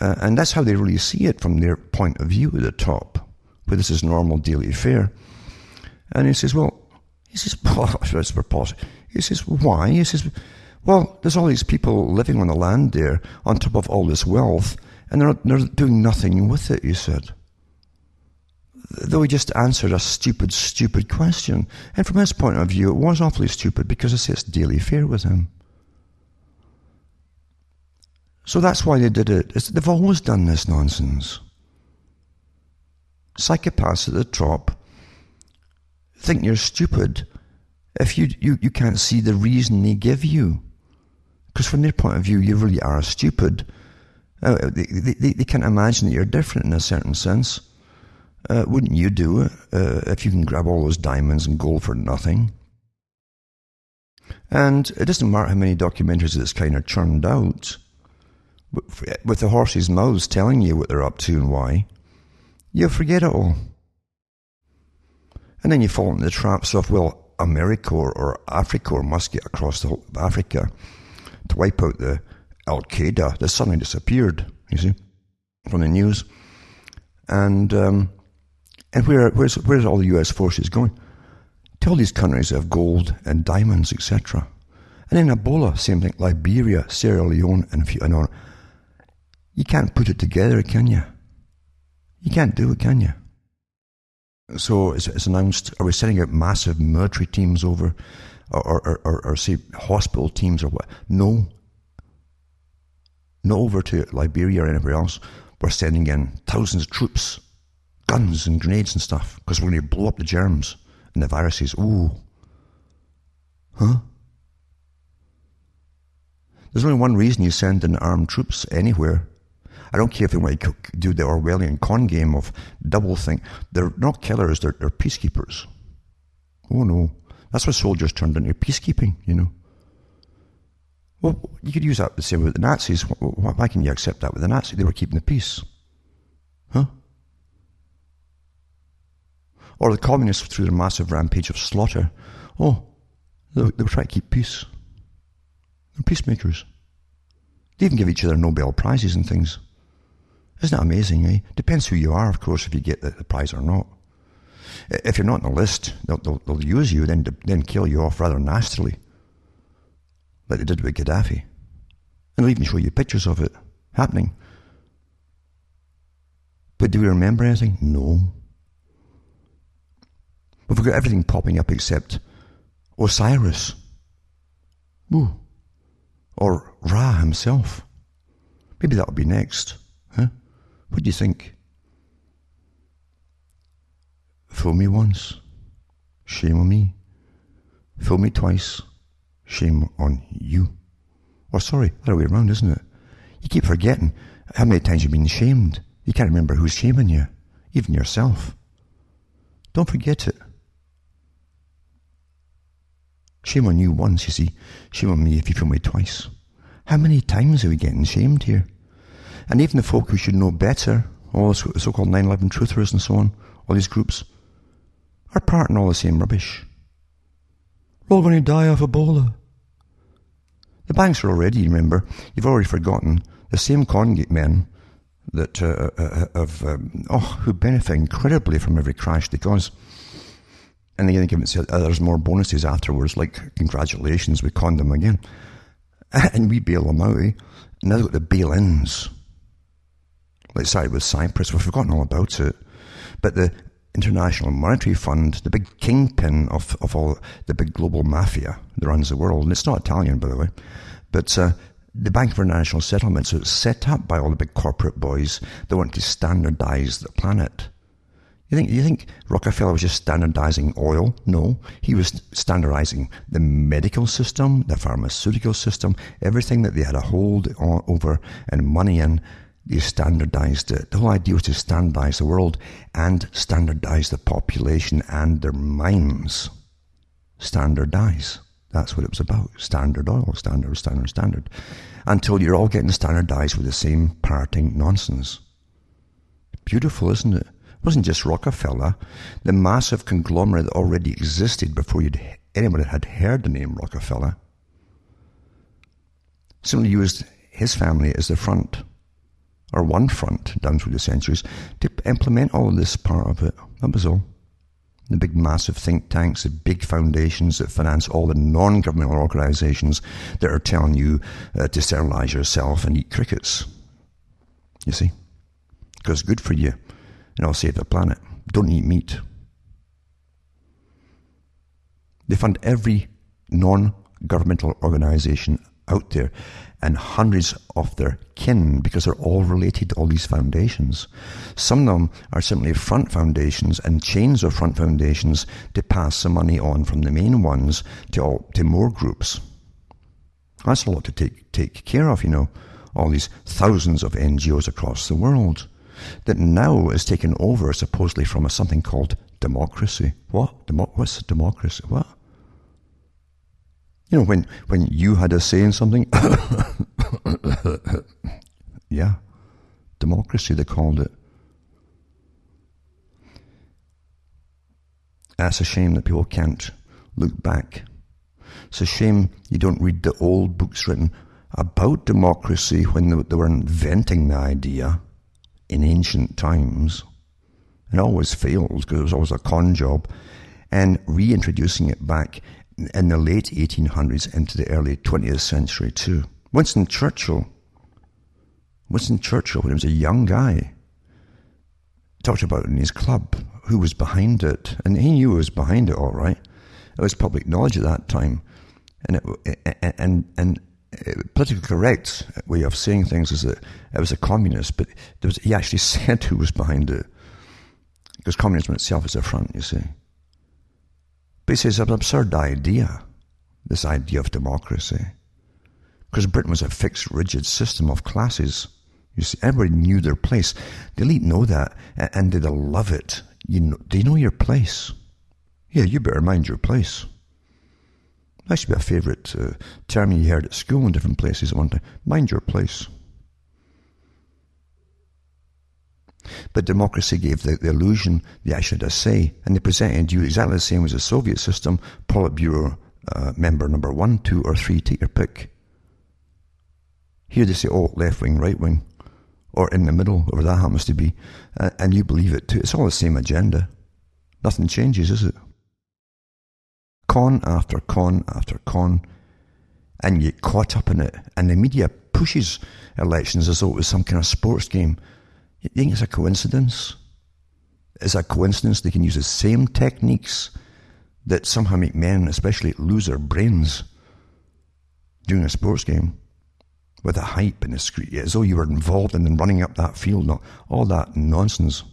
Uh, and that's how they really see it from their point of view at the top, where this is normal daily fare. And he says, "Well, He says, well, for policy. He says, why? He says, well, there's all these people living on the land there on top of all this wealth, and they're, they're doing nothing with it, he said. Though he just answered a stupid, stupid question. And from his point of view, it was awfully stupid because I say it's daily fare with him. So that's why they did it. It's, they've always done this nonsense. Psychopaths at the top think you're stupid if you, you, you can't see the reason they give you. Because from their point of view, you really are stupid. Uh, they, they, they can't imagine that you're different in a certain sense. Uh, wouldn't you do it uh, if you can grab all those diamonds and gold for nothing? And it doesn't matter how many documentaries this kind of churned out, with the horses' mouths telling you what they're up to and why, you'll forget it all. And then you fall into the traps of, well, AmeriCorps or, or Africa must get across the whole of Africa to wipe out the Al Qaeda that suddenly disappeared, you see, from the news. And um, and where where's where's all the US forces going? To all these countries that have gold and diamonds, etc. And then Ebola, same thing, Liberia, Sierra Leone, and few and You can't put it together, can you? You can't do it, can you? So it's, it's announced, are we sending out massive military teams over, or, or, or, or, say hospital teams or what? No. Not over to Liberia or anywhere else. We're sending in thousands of troops, guns and grenades and stuff, because we're going to blow up the germs and the viruses. Ooh. Huh? There's only one reason you send in armed troops anywhere I don't care if they want to do the Orwellian con game of double think. They're not killers, they're, they're peacekeepers. Oh no. That's what soldiers turned into peacekeeping, you know. Well, you could use that the same with the Nazis. Why can you accept that with the Nazis? They were keeping the peace. Huh? Or the communists through their massive rampage of slaughter. Oh, they, they were trying to keep peace. They're peacemakers. They even give each other Nobel Prizes and things. Isn't that amazing, eh? Depends who you are, of course, if you get the, the prize or not. If you're not on the list, they'll, they'll, they'll, use you, then, then kill you off rather nastily, like they did with Gaddafi. And they'll even show you pictures of it happening. But do we remember anything? No. We've got everything popping up except Osiris. Or Ra himself. Maybe that'll be next. Huh? What do you think? Fool me once, shame on me. Fool me twice, shame on you. Or sorry, other way around, isn't it? You keep forgetting how many times you've been shamed. You can't remember who's shaming you, even yourself. Don't forget it. Shame on you once, you see. Shame on me if you fool me twice. How many times are we getting shamed here? And even the folk who should know better, all the so-called 9-11 truthers and so on, all these groups, are part in all the same rubbish. We're all going to die of Ebola. The banks are already, remember, you've already forgotten, the same con men that uh, uh, uh, have, um, oh, who benefit incredibly from every crash because, and they give it, uh, there's more bonuses afterwards, like congratulations, we conned them again. And we bail them out, eh? Now they've got the bail-ins like side with Cyprus. We've forgotten all about it. But the International Monetary Fund, the big kingpin of, of all the big global mafia that runs the world, and it's not Italian, by the way, but uh, the Bank for International Settlements was set up by all the big corporate boys that want to standardize the planet. You think, you think Rockefeller was just standardizing oil? No. He was standardizing the medical system, the pharmaceutical system, everything that they had a hold on, over and money in they standardized it. The whole idea was to standardize the world and standardize the population and their minds. Standardize. That's what it was about. Standard oil, standard, standard, standard. Until you're all getting standardized with the same parroting nonsense. Beautiful, isn't it? It wasn't just Rockefeller. The massive conglomerate that already existed before you'd, anyone had heard the name Rockefeller simply used his family as the front or one front down through the centuries to implement all of this part of it. That was all. the big massive think tanks, the big foundations that finance all the non-governmental organizations that are telling you uh, to sterilize yourself and eat crickets. You see? Because good for you and it'll save the planet. Don't eat meat. They fund every non-governmental organization out there and hundreds of their kin because they're all related to all these foundations. Some of them are simply front foundations and chains of front foundations to pass the money on from the main ones to all, to more groups. That's a lot to take take care of, you know. All these thousands of NGOs across the world that now is taken over supposedly from a, something called democracy. What? Demo- what's democracy? What? You know, when, when you had a say in something, yeah, democracy, they called it. That's a shame that people can't look back. It's a shame you don't read the old books written about democracy when they, they were inventing the idea in ancient times. It always failed because it was always a con job. And reintroducing it back in the late 1800s into the early 20th century too. Winston Churchill, Winston Churchill, when he was a young guy, talked about in his club, who was behind it, and he knew who was behind it all right. It was public knowledge at that time, and it, and and politically correct way of saying things is that it was a communist, but was, he actually said who was behind it, because communism itself is a front, you see. But is an absurd idea, this idea of democracy. Because Britain was a fixed, rigid system of classes. You see, everybody knew their place. The elite know that, and they love it. You know, they know your place. Yeah, you better mind your place. That should be a favourite uh, term you heard at school in different places at one time. Mind your place. But democracy gave the, the illusion they actually had a say, and they presented you exactly the same as the Soviet system, Politburo uh, member number one, two, or three, take your pick. Here they say, oh, left wing, right wing, or in the middle, whatever that happens to be, uh, and you believe it too. It's all the same agenda. Nothing changes, is it? Con after con after con, and you get caught up in it, and the media pushes elections as though it was some kind of sports game you think it's a coincidence? Is a coincidence they can use the same techniques that somehow make men, especially, lose their brains during a sports game with the hype and the screen, as though you were involved in running up that field, not all that nonsense.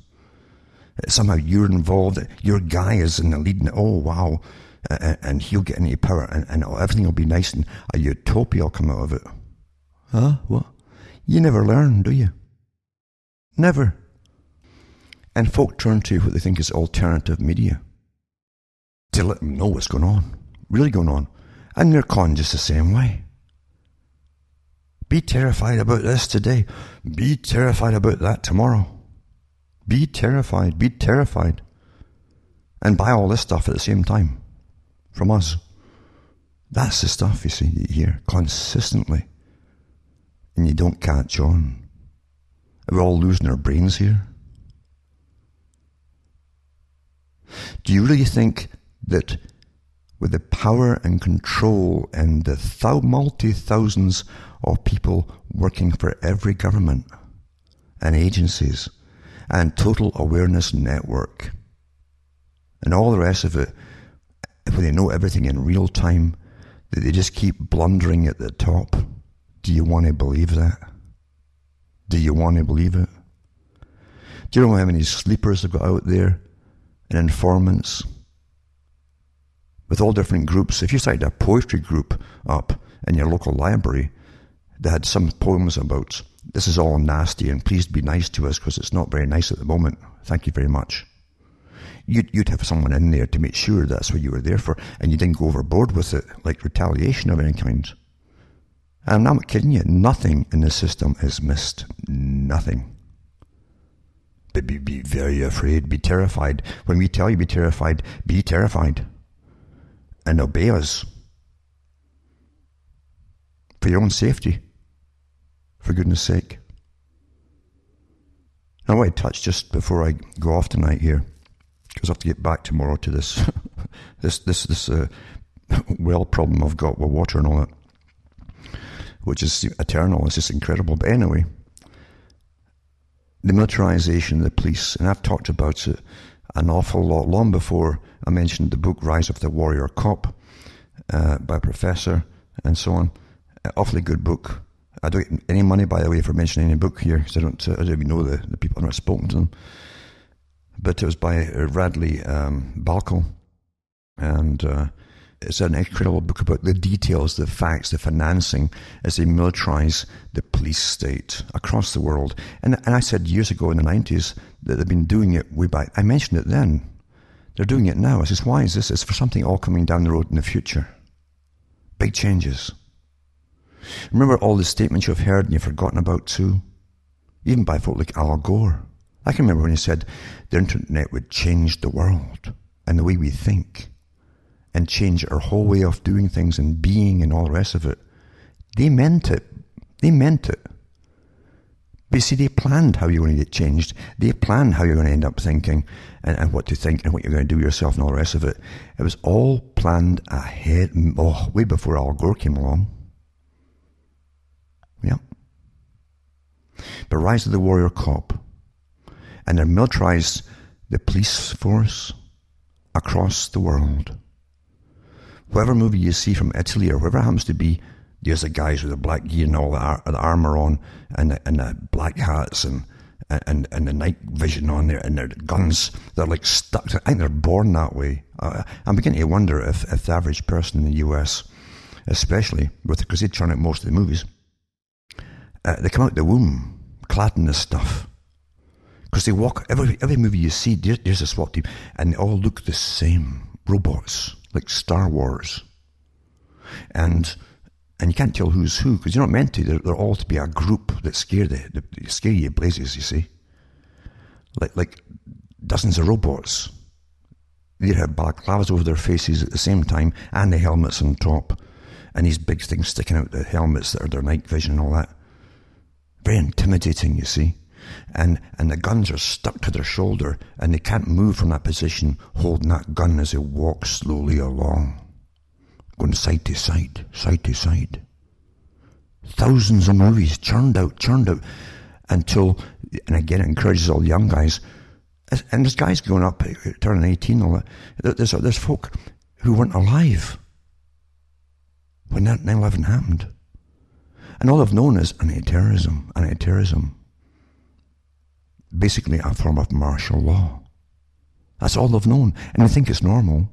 Somehow you're involved, your guy is in the lead, and oh wow, and he'll get any power, and, and everything will be nice, and a utopia will come out of it. Huh? What? You never learn, do you? Never. And folk turn to what they think is alternative media to let them know what's going on, really going on. And they're conned just the same way. Be terrified about this today. Be terrified about that tomorrow. Be terrified. Be terrified. And buy all this stuff at the same time from us. That's the stuff you see, hear consistently. And you don't catch on. We're all losing our brains here. Do you really think that with the power and control and the thou- multi thousands of people working for every government and agencies and total awareness network and all the rest of it, when they know everything in real time, that they just keep blundering at the top? Do you want to believe that? Do you want to believe it? Do you know how many sleepers have got out there and informants with all different groups? If you started a poetry group up in your local library that had some poems about this is all nasty and please be nice to us because it's not very nice at the moment. Thank you very much. You'd, you'd have someone in there to make sure that's what you were there for and you didn't go overboard with it like retaliation of any kind. I'm not kidding you. Nothing in the system is missed. Nothing. But be, be very afraid, be terrified. When we tell you be terrified, be terrified. And obey us. For your own safety. For goodness sake. I want to touch just before I go off tonight here, because I have to get back tomorrow to this this this this uh, well problem I've got with water and all that, which is eternal. It's just incredible. But anyway, the militarization of the police, and I've talked about it an awful lot long before I mentioned the book Rise of the Warrior Cop uh, by a professor and so on. An awfully good book. I don't get any money, by the way, for mentioning any book here because I don't, I don't even know the, the people. I've not spoken to them. But it was by uh, Radley um, Balko, and uh, it's an incredible book about the details, the facts, the financing as they militarize the police state across the world. And, and I said years ago in the 90s that they've been doing it way back. I mentioned it then. They're doing it now. I says, why is this? It's for something all coming down the road in the future. Big changes. Remember all the statements you've heard and you've forgotten about too? Even by folk like Al Gore. I can remember when he said the internet would change the world and the way we think and change our whole way of doing things and being and all the rest of it. They meant it. They meant it. But you see, they planned how you're going to get changed. They planned how you're going to end up thinking and, and what to think and what you're going to do yourself and all the rest of it. It was all planned ahead, oh, way before Al Gore came along. Yep. But Rise of the Warrior Cop and they militarized the police force across the world. Whatever movie you see from Italy or wherever happens to be, there's the guys with the black gear and all the, ar- the armor on and the, and the black hats and, and, and the night vision on there and their guns. They're like stuck. I think they're born that way. Uh, I'm beginning to wonder if, if the average person in the US, especially with because they turn out most of the movies, uh, they come out the womb clad in this stuff. Because they walk, every, every movie you see, there, there's a SWAT team, and they all look the same. Robots, like Star Wars. And and you can't tell who's who, because you're not meant to. They're, they're, all to be a group that scare, the, the, scare you blazes, you see. Like, like dozens of robots. They have balaclavas over their faces at the same time, and the helmets on top. And these big things sticking out the helmets that are their night vision and all that. Very intimidating, you see and, and the guns are stuck to their shoulder and they can't move from that position holding that gun as they walk slowly along, going side to side, side to side. Thousands of movies churned out, churned out until, and again, it encourages all young guys. And there's guys going up, turning 18, all that. There's, there's folk who weren't alive when that 9 11 happened. And all I've known is anti terrorism, anti terrorism basically a form of martial law. That's all they've known, and they think it's normal.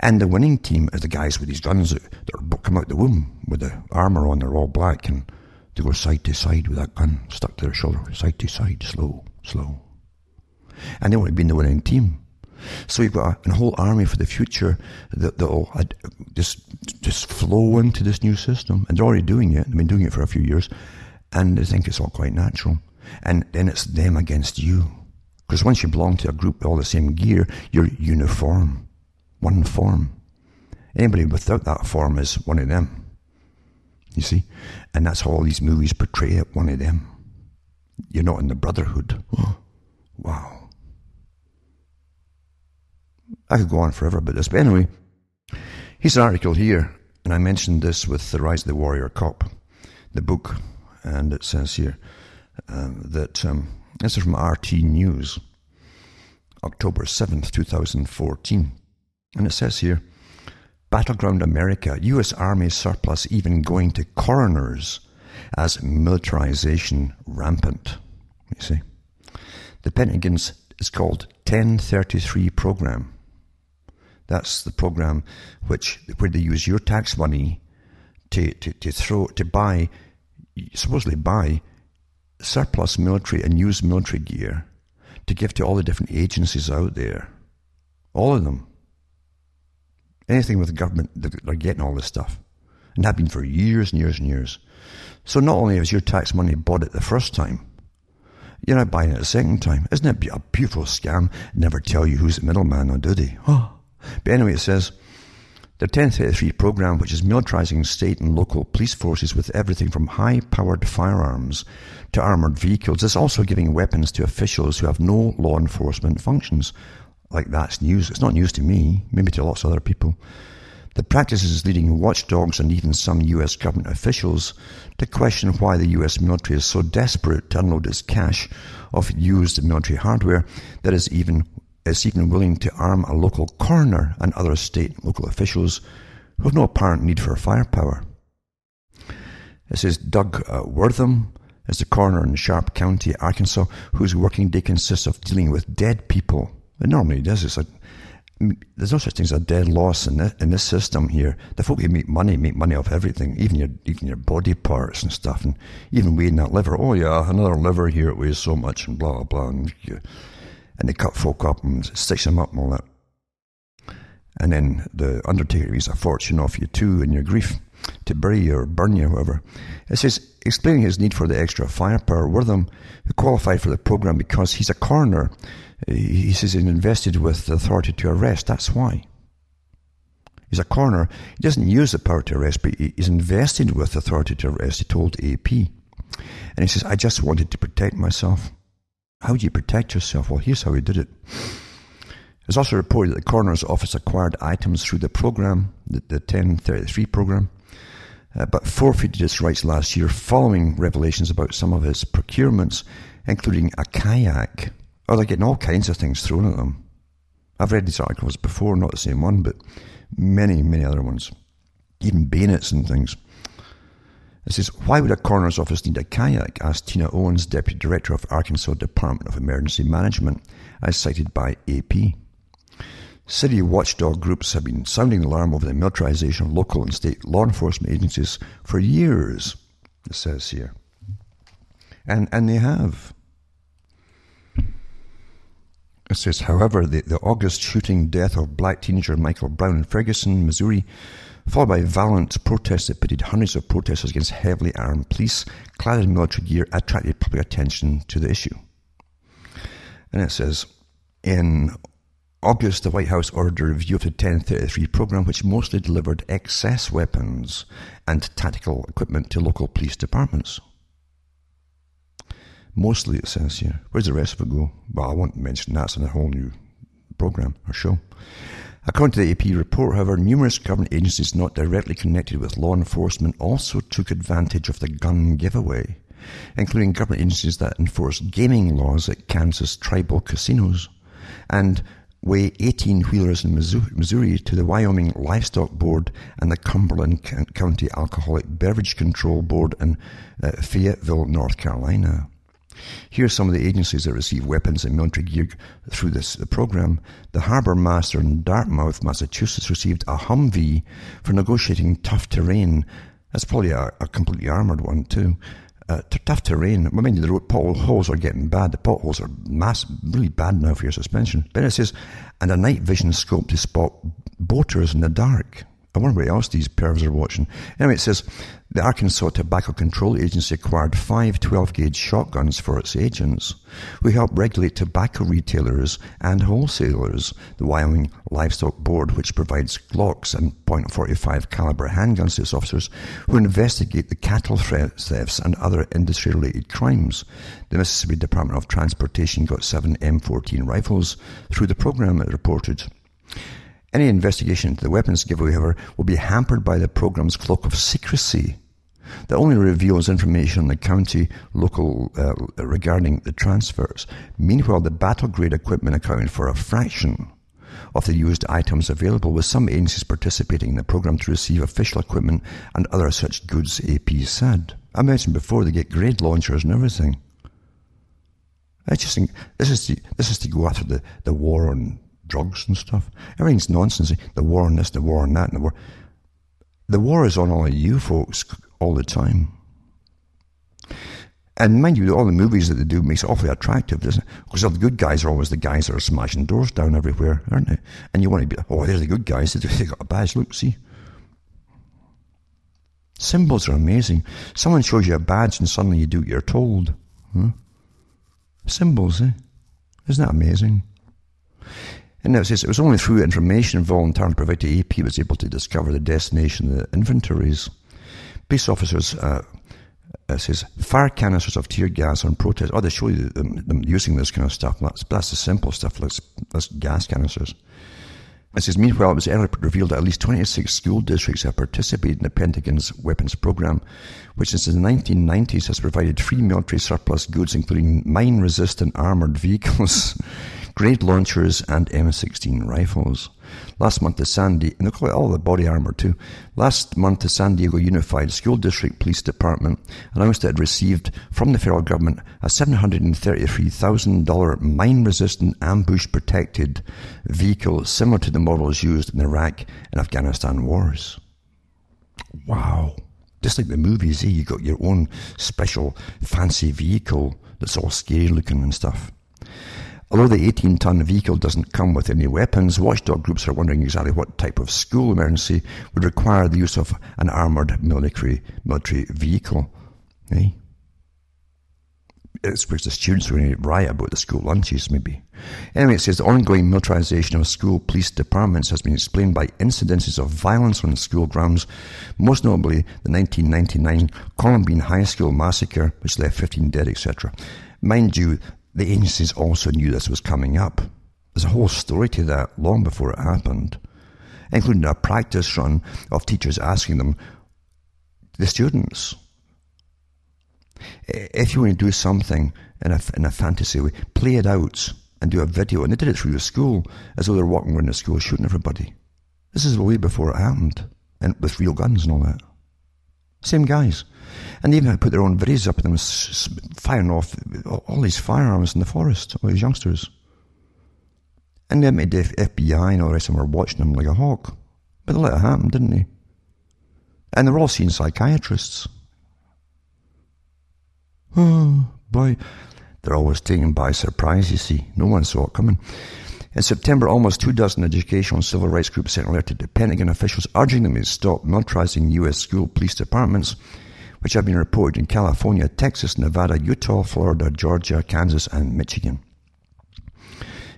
And the winning team are the guys with these guns that, that come out the womb with the armour on, they're all black, and they go side to side with that gun stuck to their shoulder, side to side, slow, slow. And they want to be in the winning team. So you've got a, a whole army for the future that will just just flow into this new system, and they're already doing it. They've been doing it for a few years, and they think it's all quite natural. And then it's them against you. Because once you belong to a group with all the same gear, you're uniform. One form. Anybody without that form is one of them. You see? And that's how all these movies portray it, one of them. You're not in the brotherhood. wow. I could go on forever about this, but anyway, here's an article here, and I mentioned this with The Rise of the Warrior Cop, the book, and it says here that um, this is from RT News, October 7th, 2014. And it says here Battleground America, U.S. Army surplus even going to coroners as militarization rampant. You see? The Pentagon's is called 1033 program. That's the program which where they use your tax money to, to, to throw to buy supposedly buy surplus military and used military gear to give to all the different agencies out there. All of them. Anything with the government, they're getting all this stuff. And have been for years and years and years. So not only has your tax money bought it the first time, you're not buying it a second time. Isn't it a beautiful scam? Never tell you who's the middleman, or do they? Oh. But anyway, it says, the 1033 program, which is militarizing state and local police forces with everything from high powered firearms to armored vehicles, is also giving weapons to officials who have no law enforcement functions, like that's news. It's not news to me, maybe to lots of other people. The practice is leading watchdogs and even some US government officials to question why the US military is so desperate to unload its cache of used military hardware that is even is even willing to arm a local coroner and other state and local officials who have no apparent need for firepower. It says Doug uh, Wortham is the coroner in Sharp County, Arkansas, whose working day consists of dealing with dead people. It normally does. It's like there's no such thing as a dead loss in this, in this system here. The folk who make money make money off everything, even your even your body parts and stuff, and even weighing that liver. Oh yeah, another liver here it weighs so much, and blah blah blah. And, you, and they cut folk up and stitch them up and all that. And then the undertaker makes a fortune off you too in your grief to bury you or burn you, or whatever. It says explaining his need for the extra firepower. Wortham, who qualified for the program because he's a coroner he says he's invested with the authority to arrest. That's why. He's a coroner. He doesn't use the power to arrest, but he's invested with authority to arrest, he told AP. And he says, I just wanted to protect myself. How do you protect yourself? Well, here's how he did it. It's also reported that the coroner's office acquired items through the program, the, the 1033 program, uh, but forfeited its rights last year following revelations about some of his procurements, including a kayak Oh, they're getting all kinds of things thrown at them. I've read these articles before, not the same one, but many, many other ones. Even bayonets and things. It says, Why would a coroner's office need a kayak? asked Tina Owens, Deputy Director of Arkansas Department of Emergency Management, as cited by AP. City watchdog groups have been sounding the alarm over the militarization of local and state law enforcement agencies for years, it says here. And, and they have. It says, however, the, the August shooting death of black teenager Michael Brown in Ferguson, Missouri, followed by violent protests that pitted hundreds of protesters against heavily armed police clad in military gear, attracted public attention to the issue. And it says, in August, the White House ordered a review of the 1033 program, which mostly delivered excess weapons and tactical equipment to local police departments. Mostly, it says here. Where's the rest of it go? Well, I won't mention that. It's in a whole new program or show. According to the AP report, however, numerous government agencies not directly connected with law enforcement also took advantage of the gun giveaway, including government agencies that enforce gaming laws at Kansas tribal casinos and weigh 18 wheelers in Missouri to the Wyoming Livestock Board and the Cumberland County Alcoholic Beverage Control Board in uh, Fayetteville, North Carolina. Here are some of the agencies that receive weapons and military gear through this program. The Harbor Master in Dartmouth, Massachusetts received a Humvee for negotiating tough terrain. That's probably a, a completely armored one too. Uh, tough terrain. I mean, the road potholes are getting bad. The potholes are mass, really bad now for your suspension. Then it says, and a night vision scope to spot boaters in the dark. I wonder what else these pervs are watching. Anyway, it says the Arkansas Tobacco Control Agency acquired five 12 gauge shotguns for its agents, who help regulate tobacco retailers and wholesalers. The Wyoming Livestock Board, which provides Glocks and .45 caliber handguns to its officers, who investigate the cattle thefts and other industry related crimes. The Mississippi Department of Transportation got seven M14 rifles through the program, it reported. Any investigation into the weapons giveaway, however, will be hampered by the program's cloak of secrecy that only reveals information on the county local uh, regarding the transfers. Meanwhile, the battle grade equipment accounted for a fraction of the used items available, with some agencies participating in the program to receive official equipment and other such goods, AP said. I mentioned before they get grade launchers and everything. I just think this is to, this is to go after the, the war on drugs and stuff. Everything's nonsense. The war on this, the war on that, and the war. The war is on all of you folks all the time. And mind you, all the movies that they do makes it awfully attractive, doesn't it? Because all the good guys are always the guys that are smashing doors down everywhere, aren't they? And you want to be, oh, they're the good guys. They've got a badge. Look, see. Symbols are amazing. Someone shows you a badge and suddenly you do what you're told. Huh? Symbols, eh? Isn't that amazing? And now it says it was only through information voluntarily provided AP was able to discover the destination of the inventories. Police officers, uh, it says, fire canisters of tear gas on protest. Oh, they show you them, them, using this kind of stuff. That's, that's the simple stuff. Let's, That's gas canisters. It says, meanwhile, it was earlier revealed that at least 26 school districts have participated in the Pentagon's weapons program, which since the 1990s has provided free military surplus goods, including mine resistant armored vehicles, grenade launchers, and M16 rifles. Last month, the Sandy, and they call it all the body armor too. Last month, the San Diego Unified School District Police Department announced it had received from the federal government a $733,000 mine-resistant ambush-protected vehicle similar to the models used in the Iraq and Afghanistan wars. Wow. Just like the movies, eh? You got your own special fancy vehicle that's all scary looking and stuff. Although the 18 ton vehicle doesn't come with any weapons, watchdog groups are wondering exactly what type of school emergency would require the use of an armoured military, military vehicle. Eh? It's because the students were going to riot about the school lunches, maybe. Anyway, it says the ongoing militarization of school police departments has been explained by incidences of violence on school grounds, most notably the 1999 Columbine High School massacre, which left 15 dead, etc. Mind you, the agencies also knew this was coming up. There's a whole story to that long before it happened, including a practice run of teachers asking them, the students, if you want to do something in a, in a fantasy way, play it out and do a video. And they did it through the school as though they're walking around the school shooting everybody. This is way before it happened, and with real guns and all that. Same guys. And they even put their own videos up of them firing off all these firearms in the forest, all these youngsters. And they made the FBI and all the rest of them were watching them like a hawk. But they let it happen, didn't they? And they're all seeing psychiatrists. Oh, boy. They're always taken by surprise, you see. No one saw it coming. In September, almost two dozen educational and civil rights groups sent a letter to Pentagon officials urging them to stop militarizing U.S. school police departments, which have been reported in California, Texas, Nevada, Utah, Florida, Georgia, Kansas, and Michigan.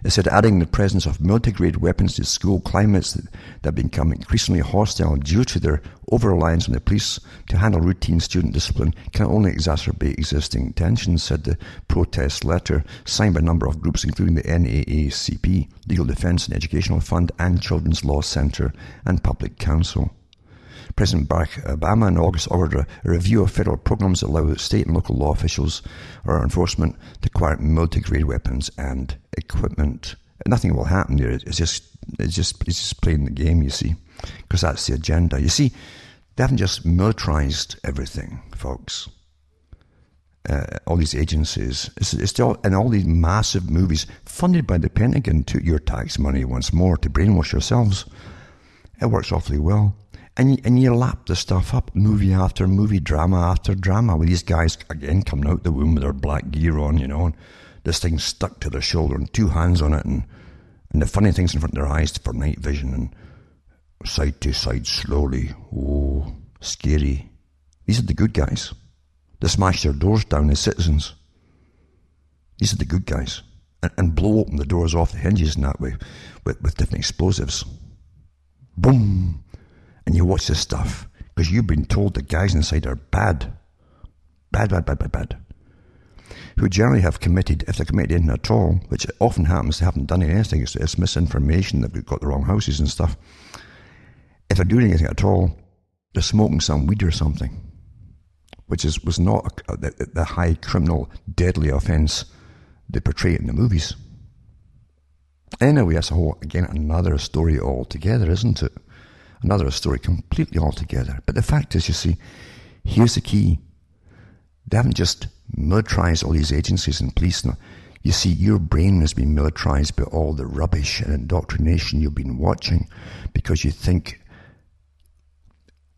It said adding the presence of military-grade weapons to school climates that, that become increasingly hostile due to their over-reliance on the police to handle routine student discipline can only exacerbate existing tensions, said the protest letter signed by a number of groups including the NAACP, Legal Defense and Educational Fund, and Children's Law Center and Public Counsel. President Barack Obama in August ordered a, review of federal programs that allow state and local law officials or enforcement to acquire military-grade weapons and equipment. Nothing will happen there. It's just, it's just, it's just playing the game. You see, because that's the agenda. You see, they haven't just militarized everything, folks. Uh, all these agencies, it's, it's still, and all these massive movies funded by the Pentagon to your tax money once more to brainwash yourselves. It works awfully well. And and you lap the stuff up, movie after movie, drama after drama, with these guys again coming out the womb with their black gear on, you know, and this thing stuck to their shoulder and two hands on it, and, and the funny things in front of their eyes for night vision and side to side slowly. Oh, scary. These are the good guys. They smash their doors down as citizens. These are the good guys. And, and blow open the doors off the hinges in that way with, with different explosives. Boom! And you watch this stuff because you've been told the guys inside are bad. Bad, bad, bad, bad, bad. Who generally have committed, if they committed anything at all, which often happens, they haven't done anything, it's, it's misinformation, they've got the wrong houses and stuff. If they're doing anything at all, they're smoking some weed or something, which is, was not a, the, the high criminal, deadly offence they portray it in the movies. Anyway, that's a whole, again, another story altogether, isn't it? Another story completely altogether. But the fact is, you see, here's the key. They haven't just militarized all these agencies and police. Now. You see, your brain has been militarized by all the rubbish and indoctrination you've been watching because you think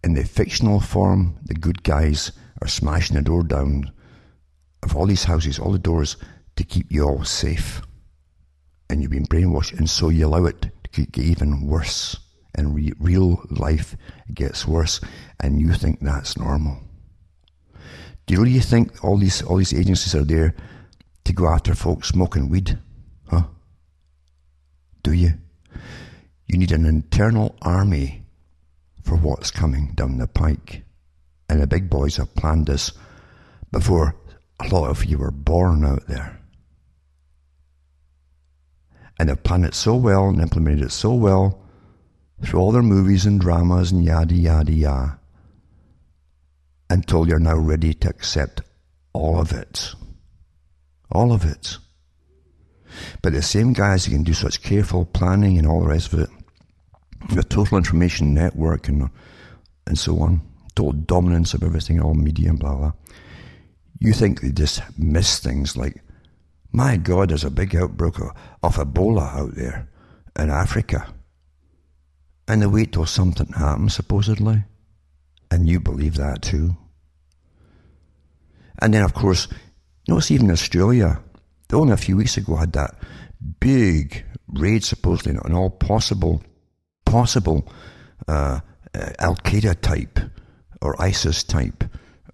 in the fictional form, the good guys are smashing the door down of all these houses, all the doors, to keep you all safe. And you've been brainwashed, and so you allow it to get even worse and re- real life gets worse, and you think that's normal. Do you really think all these all these agencies are there to go after folks smoking weed? Huh? Do you? You need an internal army for what's coming down the pike. And the big boys have planned this before a lot of you were born out there. And they've planned it so well and implemented it so well through all their movies and dramas and yada yada yada until you're now ready to accept all of it. All of it. But the same guys who can do such careful planning and all the rest of it, the total information network and and so on, total dominance of everything, all media and blah blah. You think they just miss things like, my God, there's a big outbreak of, of Ebola out there in Africa. And they wait till something happens, supposedly. And you believe that too. And then, of course, notice even Australia, only a few weeks ago had that big raid, supposedly, on all possible, possible uh, uh, Al Qaeda type or ISIS type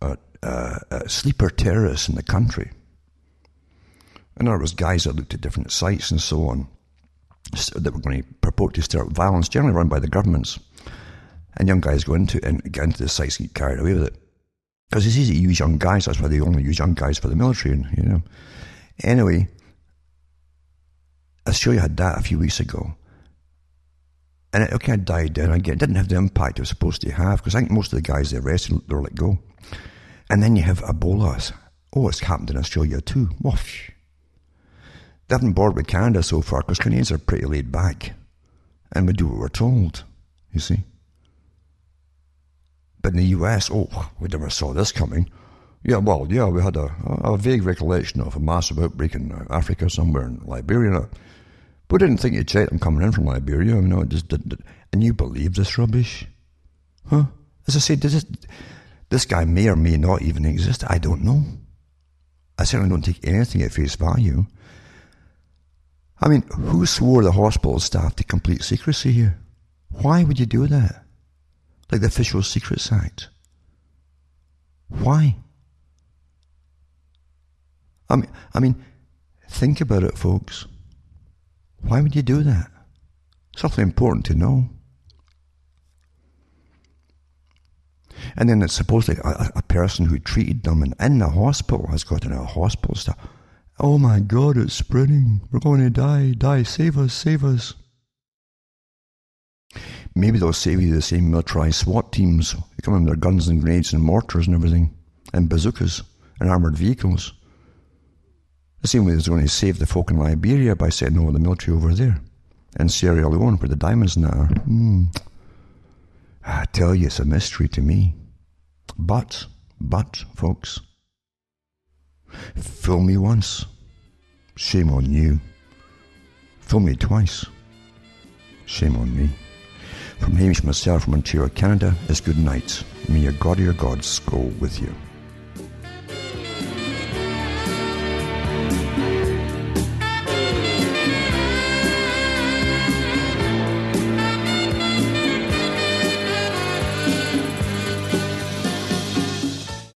uh, uh, uh, sleeper terrorists in the country. And there was guys that looked at different sites and so on that were going to purport to stir up violence, generally run by the governments. And young guys go into and get into the sites and get carried away with it. Because it's easy to use young guys. That's why they only use young guys for the military. And, you know. Anyway, Australia had that a few weeks ago. And it kind of died down again. It didn't have the impact it was supposed to have because I think most of the guys they arrested, they were let go. And then you have Ebola. Oh, it's happened in Australia too. Woof. They haven't bored with Canada so far because Canadians are pretty laid back. And we do what we're told, you see. But in the US, oh, we never saw this coming. Yeah, well, yeah, we had a, a vague recollection of a massive outbreak in uh, Africa, somewhere in Liberia. But we didn't think you'd check them coming in from Liberia. You know, it just didn't. And you believe this rubbish? Huh? As I said, this, this guy may or may not even exist. I don't know. I certainly don't take anything at face value. I mean, who swore the hospital staff to complete secrecy here? Why would you do that? Like the Official Secrets Act. Why? I mean, I mean, think about it, folks. Why would you do that? Something important to know. And then it's supposedly a, a, person who treated them in, in the hospital has got in a hospital stuff. Oh my God, it's spreading. We're going to die. Die. Save us. Save us. Maybe they'll save you the same military SWAT teams. They come in with their guns and grenades and mortars and everything, and bazookas and armored vehicles. The same way they're going to save the folk in Liberia by sending over the military over there. And Sierra Leone, where the diamonds now are. Hmm. I tell you, it's a mystery to me. But, but, folks, Fool me once, shame on you. Fool me twice, shame on me. From Hamish myself from Ontario, Canada, it's good night. May your God or your gods go with you.